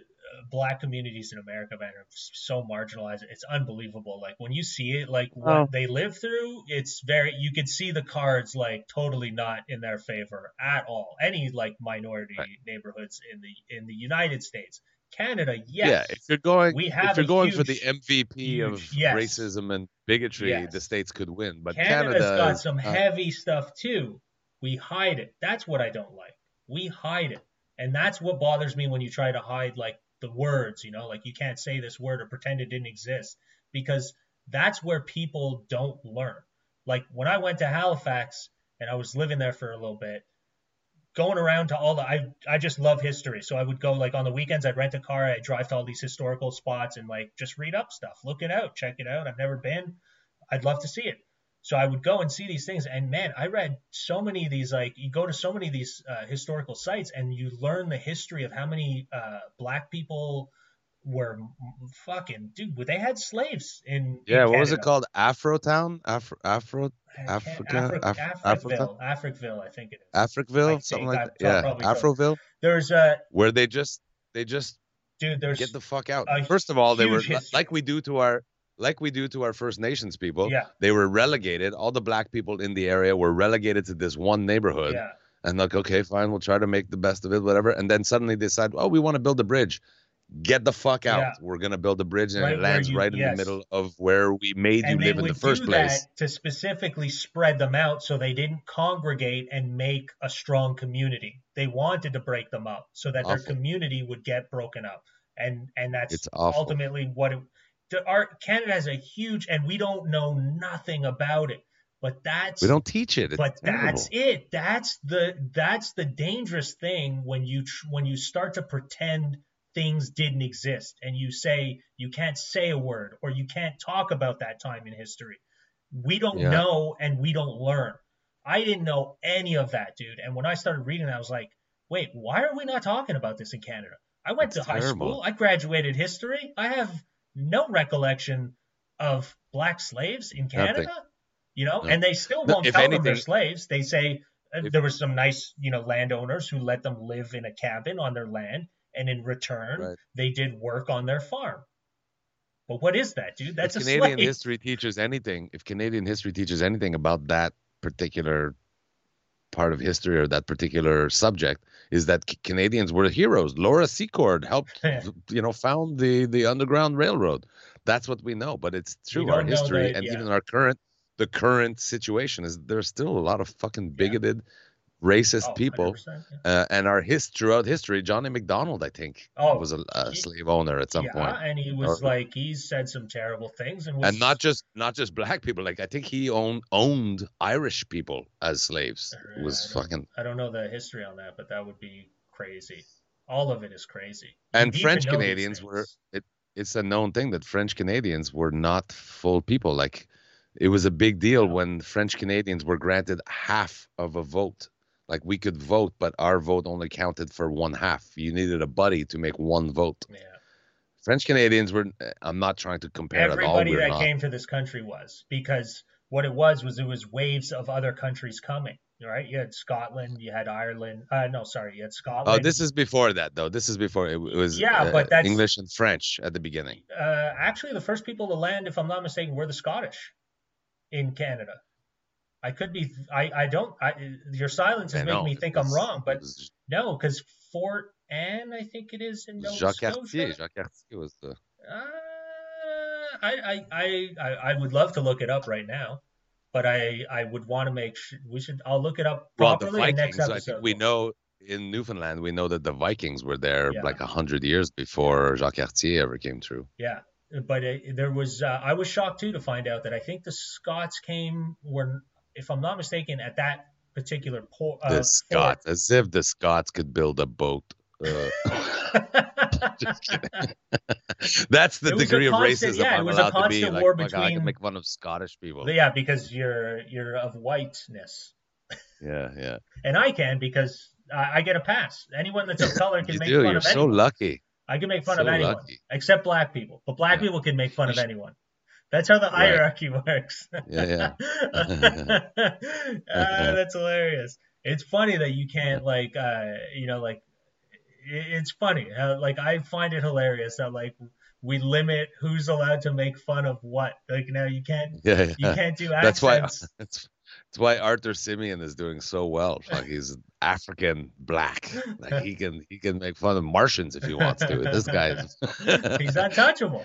black communities in America, man, are so marginalized. It's unbelievable. Like when you see it, like what Oh. they live through, it's very. You could see the cards like totally not in their favor at all. Any like minority Right. neighborhoods in the in the United States, Canada, yes. Yeah, if you're going, We have if you're a going for the huge- MVP of yes. racism and bigotry, Yes. the states could win. But Canada's Canada has got is some not- heavy stuff too. We hide it. That's what I don't like. We hide it. And that's what bothers me when you try to hide like the words, you know, like you can't say this word or pretend it didn't exist because that's where people don't learn. Like when I went to Halifax and I was living there for a little bit, going around to all the I I just love history. So I would go like on the weekends I'd rent a car, I'd drive to all these historical spots and like just read up stuff, look it out, check it out. I've never been. I'd love to see it. So I would go and see these things, and man, I read so many of these. Like you go to so many of these uh, historical sites, and you learn the history of how many uh, black people were fucking dude. They had slaves in. Yeah, in what was it called? Afro Town, Afro, Afro, Africa? Afri- Af- Africville, Africville, I think it is. Africville, something like that. Yeah. Afroville, There's uh, where they just they just dude. There's get the fuck out. First of all, they were history. like we do to our like we do to our First Nations people. yeah, They were relegated. All the black people in the area were relegated to this one neighborhood. yeah. And like, okay, fine, we'll try to make the best of it, whatever. And then suddenly they decide, oh, we want to build a bridge. Get the fuck out. Yeah. We're gonna build a bridge, and Right it lands you- right in yes. the middle of where we made you and they live in the first do place. that to specifically spread them out so they didn't congregate and make a strong community. They wanted to break them up so that their community would get broken up, and and that's It's ultimately what it. Our Canada has a huge, and we don't know nothing about it, but that's We don't teach it. It's but terrible. that's it. That's the that's the dangerous thing when you tr- when you start to pretend things didn't exist and you say you can't say a word or you can't talk about that time in history. We don't Yeah. know and we don't learn. I didn't know any of that, dude. And when I started reading, I was like, wait, why are we not talking about this in Canada? I went It's to high school. I graduated history. I have no recollection of black slaves in Canada. You know, No. and they still No, won't if tell them they're slaves. They say uh, If- there were some nice, you know, landowners who let them live in a cabin on their land, and in return, Right. they did work on their farm. But what is that, dude? That's if a Canadian slave. history teaches anything, if Canadian history teaches anything about that particular part of history or that particular subject, is that Canadians were heroes. Laura Secord helped, you know, found the the Underground Railroad. That's what we know. But it's true. Our history that- and yeah. even our current, the current situation is there's still a lot of fucking bigoted, racist Oh, people. Uh, and our his throughout history, John A. Macdonald, I think, Oh, was a, a slave owner at some yeah, point. and he was Or- like, he said some terrible things, and was and not just not just black people like i think he owned owned irish people as slaves it was I don't- fucking I don't know the history on that, but that would be crazy. All of it is crazy. and french canadians were it it's a known thing that french canadians were not full people like it was a big deal Yeah. when french canadians were granted half of a vote like we could vote but our vote only counted for one half you needed a buddy to make one vote Yeah. french canadians were i'm not trying to compare Everybody we're that not came to this country was because what it was was it was waves of other countries coming. Right? You had Scotland, you had Ireland. Uh, no, sorry, you had Scotland. Oh, this is before that, though. This is before it, it was Yeah, uh, but that's- English and French at the beginning. uh, actually the first people to land, if I'm not mistaken, were the Scottish in Canada. I could be. I. I don't. I, your silence is I making me think I'm wrong, but was no, because Fort Anne, I think it is in Nova Jacques Scotia. Cartier. Jacques Cartier was the. Uh, I, I, I, I would love to look it up right now, but I, I would want to make sure we should. I'll look it up Well, the properly next Vikings. I episode. think we know in Newfoundland, we know that the Vikings were there Yeah. like a hundred years before Jacques Cartier ever came through. Yeah, but it, there was. Uh, I was shocked too to find out that I think the Scots came were, if I'm not mistaken, at that particular port. Uh, the Scots, as if the Scots could build a boat. Uh. That's the It degree of constant- racism yeah, it I'm was a allowed to be. constant Like, war fuck, I between- can make fun of Scottish people. yeah, because you're you're of whiteness, Yeah, yeah. and I can because I, I get a pass. Anyone that's of color can You make do. fun You're of so anyone. lucky. I can make fun So of anyone lucky. except black people, but black Yeah. people can make fun You of should- anyone. That's how the Right. hierarchy works. Yeah, ah, that's hilarious. It's funny that you can't like, uh, you know, like it's funny. How, like I find it hilarious that like we limit who's allowed to make fun of what. Like now you can't Yeah, yeah. you can't do accents. That's why. That's That's why Arthur Simeon is doing so well. Like he's African black. Like he can he can make fun of Martians if he wants to. This guy is He's untouchable.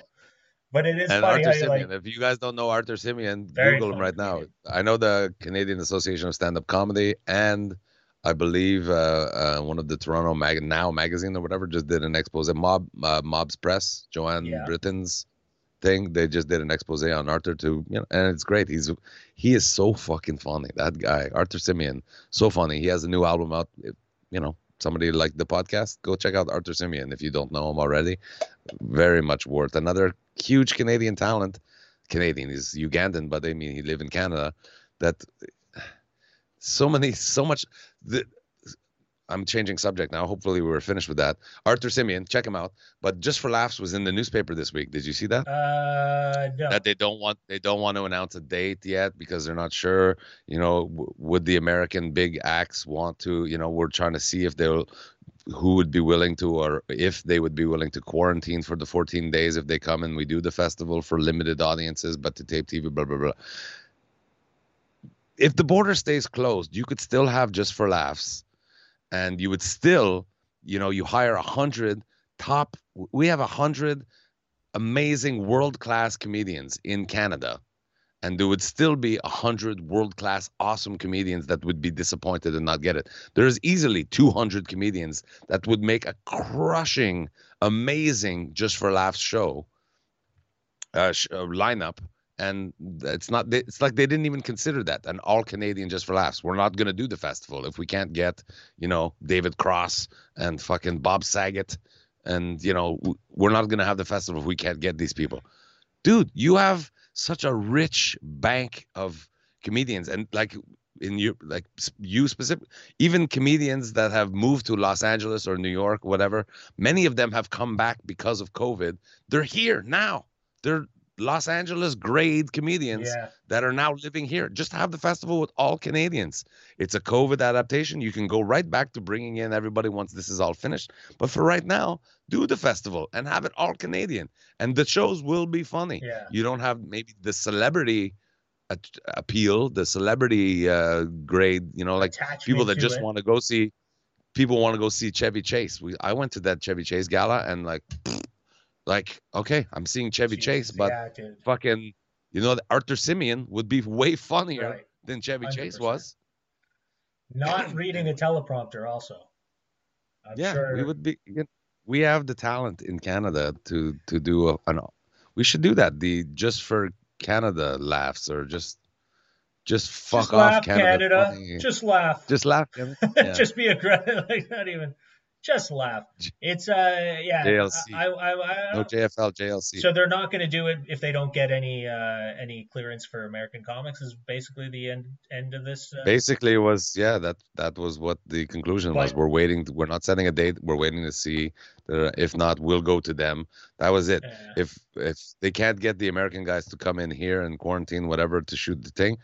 But it is and funny Arthur how Simeon. like. If you guys don't know Arthur Simeon, Google him right now. I know the Canadian Association of Stand Up Comedy and I believe uh, uh, one of the Toronto mag- Now magazine or whatever just did an expose. Mob uh, Mob's Press, Joanne Yeah. Britton's thing. They just did an expose on Arthur too, you know, and it's great. He's he is so fucking funny. That guy, Arthur Simeon, so funny. He has a new album out. If, you know, somebody like the podcast, go check out Arthur Simeon if you don't know him already. Very much worth. Another huge Canadian talent. Canadian, is Ugandan, but I mean he live in Canada. That so many, so much. The, I'm changing subject now. Hopefully, we were finished with that. Arthur Simeon, check him out. But just for laughs was in the newspaper this week. Did you see that? Uh, no. that they don't want they don't want to announce a date yet because they're not sure you know w- would the american big acts want to you know we're trying to see if they'll who would be willing to or if they would be willing to quarantine for the 14 days if they come and we do the festival for limited audiences but to tape tv blah blah blah if the border stays closed you could still have just for laughs and you would still you know you hire a hundred top we have a hundred amazing world class comedians in Canada, and there would still be a hundred world class awesome comedians that would be disappointed and not get it. There's easily 200 comedians that would make a crushing, amazing just for laughs show uh, sh- uh, lineup. And it's not. It's like they didn't even consider that an all Canadian just for laughs. We're not gonna do the festival if we can't get, you know, David Cross and fucking Bob Saget and you know we're not going to have the festival if we can't get these people dude you have such a rich bank of comedians and like in you like you specific even comedians that have moved to los angeles or new york whatever many of them have come back because of covid they're here now they're los angeles grade comedians yeah. that are now living here. Just have the festival with all Canadians. It's a COVID adaptation. You can go right back to bringing in everybody once this is all finished. But for right now, do the festival and have it all Canadian. And the shows will be funny. Yeah. You don't have maybe the celebrity appeal, the celebrity uh, grade, you know, like Attachment people that just want to go see people want to go see Chevy Chase. We I went to that Chevy Chase gala and like like okay, I'm seeing Chevy Chase, but yeah, fucking you know Arthur Simeon would be way funnier Right. than Chevy Chase 100%. was. Not reading a teleprompter, also. I'm yeah, sure. we would be. you know, We have the talent in Canada to to do a, an. We should do that. The just for Canada laughs or just just fuck Just off laugh, Canada. Canada. Just laugh. Just laugh. Yeah. just be aggressive. Like not even. Just laugh. It's uh yeah. JLC. I, I, I, no JFL JLC. so they're not going to do it if they don't get any uh any clearance for American comics. Is basically the end end of this. Uh, Basically, it was yeah. That that was what the conclusion was. We're waiting. We're not setting a date. We're waiting to see. Uh, if not, we'll go to them. That was it. uh, if if they can't get the American guys to come in here and quarantine whatever to shoot the thing,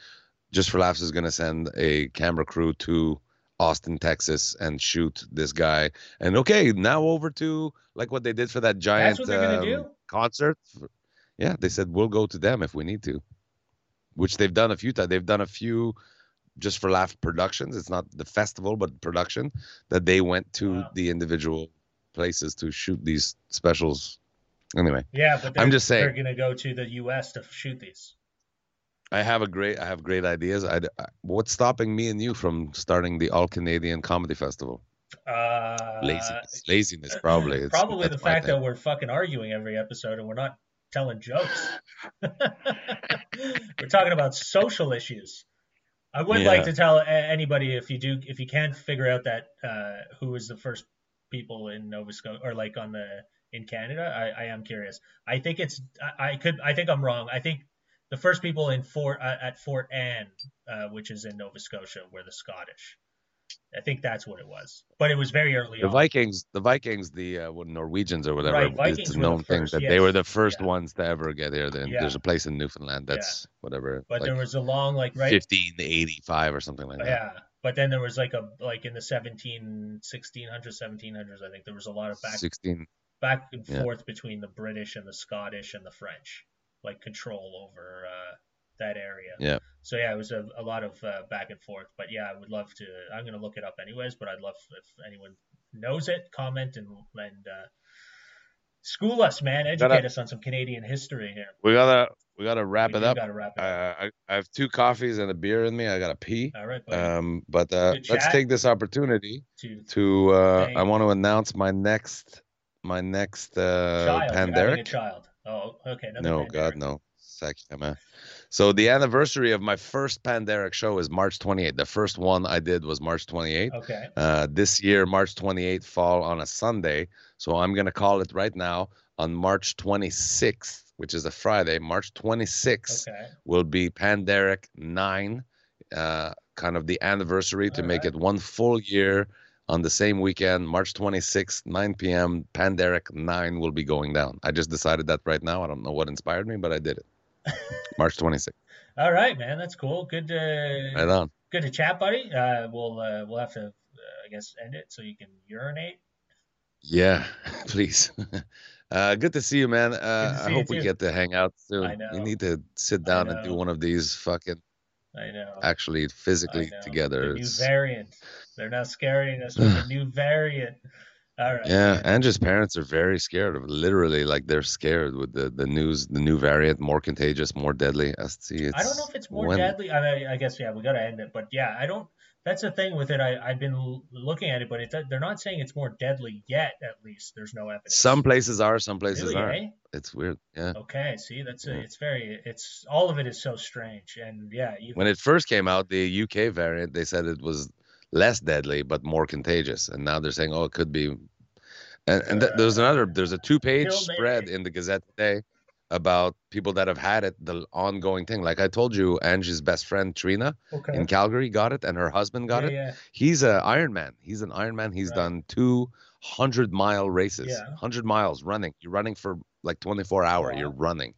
just for laughs is gonna send a camera crew to Austin, Texas, and shoot this guy. And okay, now over to like what they did for that giant what they're gonna um, concert. Yeah, they said we'll go to them if we need to, which they've done a few times. They've done a few just for laugh productions. It's not the festival, but production that they went to Wow. the individual places to shoot these specials. Anyway. yeah, but I'm just saying. they're going to go to the U.S. to shoot these. I have a great I have great ideas. I, I- what's stopping me and you from starting the All Canadian Comedy Festival? Uh, Laziness, laziness, probably. It's, probably the fact thing. that we're fucking arguing every episode and we're not telling jokes. we're talking about social issues. I would like to tell anybody if you do if you can't figure out that uh, who was the first people in Nova Scotia or like on the in Canada. I, I am curious. I think it's I, I could I think I'm wrong. I think the first people in Fort uh, at Fort Anne, uh, which is in Nova Scotia, were the Scottish. I think that's what it was, but it was very early the on. Vikings, the Vikings, the uh, Norwegians or whatever. Right, Vikings it's a known thing that they were the first Yeah. ones to ever get here. Then Yeah. there's a place in Newfoundland that's whatever, but like there was a long like right 1585 or something like that. yeah but then there was like a like in the 17 1600s 1700s i think there was a lot of back 16. back and Yeah. forth between the british and the scottish and the french like control over uh that area. Yeah. So yeah, it was a, a lot of uh, back and forth. But yeah, I would love to. I'm gonna look it up anyways. But I'd love if anyone knows it, comment and and uh, school us, man. Educate Gotta- us on some Canadian history here. We gotta we gotta wrap We it up. Gotta wrap it Uh. I, I have two coffees and a beer in me. I gotta pee. All right, buddy. Um, but uh, let's take this opportunity to to. Uh, I want to announce my next my next uh, child, you're having a panderic. child. Oh, okay. No, panderic. God, no. Sacrament. So the anniversary of my first Panderic show is March 28th. The first one I did was March 28th. Okay. Uh, this year, March 28th fall on a Sunday. So I'm going to call it right now on March 26th, which is a Friday. March 26th Okay. will be Panderic 9, uh, kind of the anniversary to All make right. it one full year on the same weekend, March 26th, 9 p.m. Panderic 9 will be going down. I just decided that right now. I don't know what inspired me, but I did it. March 26th. All right, man. That's cool. Good to Right on. good to chat, buddy. Uh, we'll uh, we'll have to, uh, I guess, end it so you can urinate. Yeah, please. Uh, good to see you, man. Uh, to I hope we too. get to hang out soon. I know. We need to sit down and do one of these fucking I know. actually physically know. together. The new It's- variant. They're now scaring us with the new variant. All right. Yeah. Andrew's parents are very scared of. Literally, like they're scared with the, the news, the new variant, more contagious, more deadly. I see. I don't know if it's more when- deadly. I, mean, I guess yeah, we got to end it. But yeah, I don't. That's the thing with it. I I've been l- looking at it, but it, they're not saying it's more deadly yet. At least there's no evidence. Some places are, some places really, aren't. eh? It's weird. Yeah. Okay, see, that's a, Yeah. it's very, it's all of it is so strange, and yeah, When it first came out, the UK variant, they said it was less deadly but more contagious, and now they're saying, oh, it could be. And, and th- there's another, there's a two-page spread in the Gazette today about people that have had it, the ongoing thing. Like I told you, Angie's best friend Trina okay, in Calgary got it, and her husband got yeah, it. yeah, He's a Ironman. He's an Ironman. He's Right. done two hundred mile races. Yeah. Hundred miles running. You're running for like 24 hour. Wow. You're running.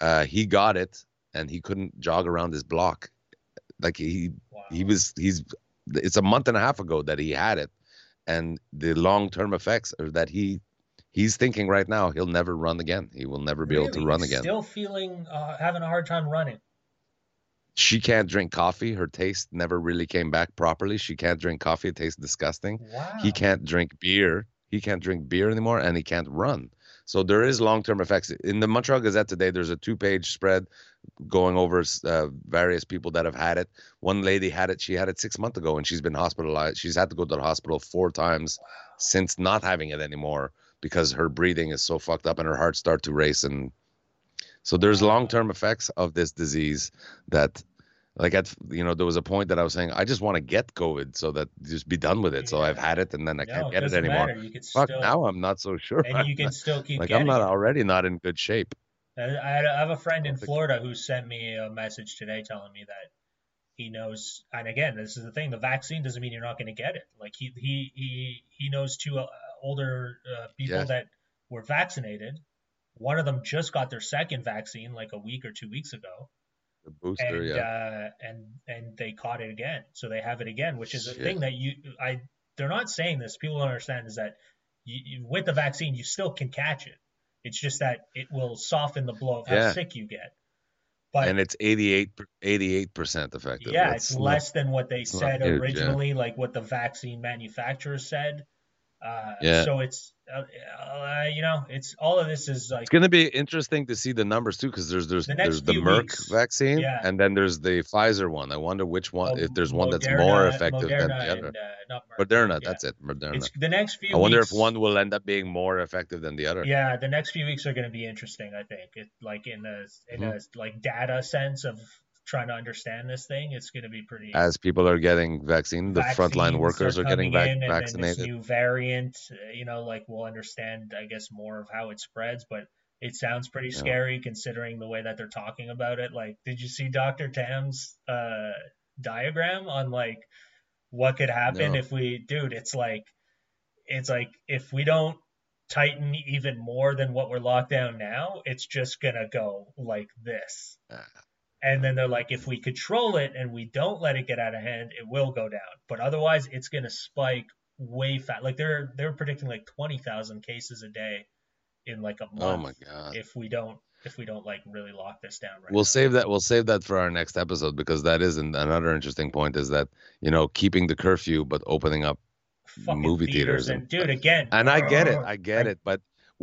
Uh, he got it, and he couldn't jog around his block. Like he wow. he was he's it's a month and a half ago that he had it and the long-term effects are that he he's thinking right now he'll never run again. He will never be able to run He's again. Still feeling, uh, having a hard time running. she can't drink coffee. Her taste never really came back properly. She can't drink coffee. It tastes disgusting. Wow. he can't drink beer. He can't drink beer anymore and he can't run. So there is long-term effects. In the montreal gazette today there's a two-page spread going over uh, various people that have had it. One lady had it. She had it six months ago and she's been hospitalized. She's had to go to the hospital four times since not having it anymore because her breathing is so fucked up and her heart start to race and so there's long-term effects of this disease that like at you know there was a point that i was saying i just want to get covid so that just be done with it so i've had it and then i no, can't get it anymore. You fuck still, now i'm not so sure and you can still keep like i'm not it. already not in good shape I have a friend in Florida who sent me a message today telling me that he knows. And again, this is the thing: the vaccine doesn't mean you're not going to get it. Like he he he he knows two uh, older uh, people Yeah. that were vaccinated. One of them just got their second vaccine like a week or two weeks ago, the booster and yeah uh, and and they caught it again. So they have it again, which is a thing that you I they're not saying this. People don't understand is that you, you, with the vaccine you still can catch it. It's just that it will soften the blow of how Yeah. sick you get. But and it's 88 percent effective yeah, it's not- less than what they said huge, yeah. originally, like what the vaccine manufacturer said. Uh, Yeah. So it's, uh, uh, you know, it's all of this is like It's gonna be interesting to see the numbers too, because there's there's The there's the Merck weeks, vaccine, yeah. and then there's the Pfizer one. I wonder which one, uh, if there's one that's more effective Moderna than the other. and, uh, not Merck, Moderna, yeah. that's it. Moderna. It's the next few. I wonder weeks, if one will end up being more effective than the other. Yeah, the next few weeks are going to be interesting. I think it like in a in Mm-hmm. a like data sense of trying to understand this thing. It's going to be pretty. As people are getting vaccine, the frontline workers are getting vac- in, vaccinated. new variant, uh, you know, like we'll understand, I guess, more of how it spreads. But it sounds pretty Yeah. scary considering the way that they're talking about it. Like, did you see Dr. Tam's uh, diagram on like what could happen No. if we, dude? It's like, it's like if we don't tighten even more than what we're locked down now, it's just gonna go like this. And then they're like, if we control it and we don't let it get out of hand, it will go down. But otherwise, it's gonna spike way fast. Like they're they're predicting like twenty thousand cases a day in like a oh month Oh my god! if we don't if we don't like really lock this down right. We'll now. save that. We'll save that for our next episode because that is an, another interesting point. Is that you know keeping the curfew but opening up Fucking movie theaters and, and- dude again. And I get it. I get it. But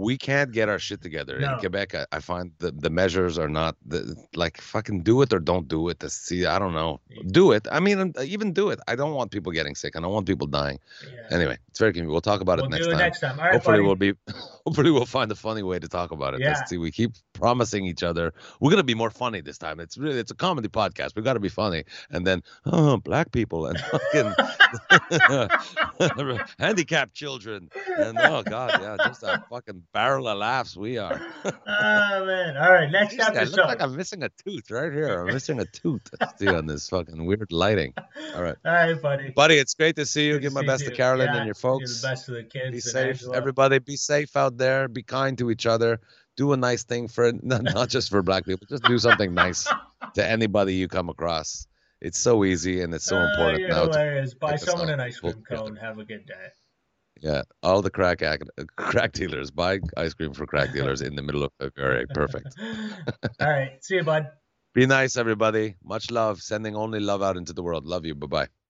we can't get our shit together No. in Quebec. I, I find the, the measures are not the, like fucking do it or don't do it. To see, I don't know. Do it. I mean, uh, even do it. I don't want people getting sick. I don't want people dying. Yeah. Anyway, it's very convenient. We'll talk about we'll it next do it time. next time. Right, hopefully buddy. we'll be hopefully we'll find a funny way to talk about it. Yeah. Let's see. We keep promising each other we're gonna be more funny this time. It's really it's a comedy podcast. We gotta be funny. And then oh black people and fucking handicapped children. And oh god, yeah, just a fucking barrel of laughs we are. oh man! All right, next Jeez, I look like I'm missing a tooth right here. I'm missing a tooth. See on this fucking weird lighting. All right. All right, buddy. Buddy, it's great to see you. Good Give my best to. Carolyn Yeah, and your you're folks. the best of the kids. Be safe, Angela. everybody. Be safe out there. Be kind to each other. Do a nice thing for not, not just for black people. Just do something nice to anybody you come across. It's so easy and it's so Ah, important you're. Hilarious. Buy someone an ice cream together. cone. Have a good day. yeah, all the crack ac- crack dealers buy ice cream for crack dealers in the middle of February. Perfect. All right. See you, bud. Be nice, everybody. Much love. Sending only love out into the world. Love you. Bye bye.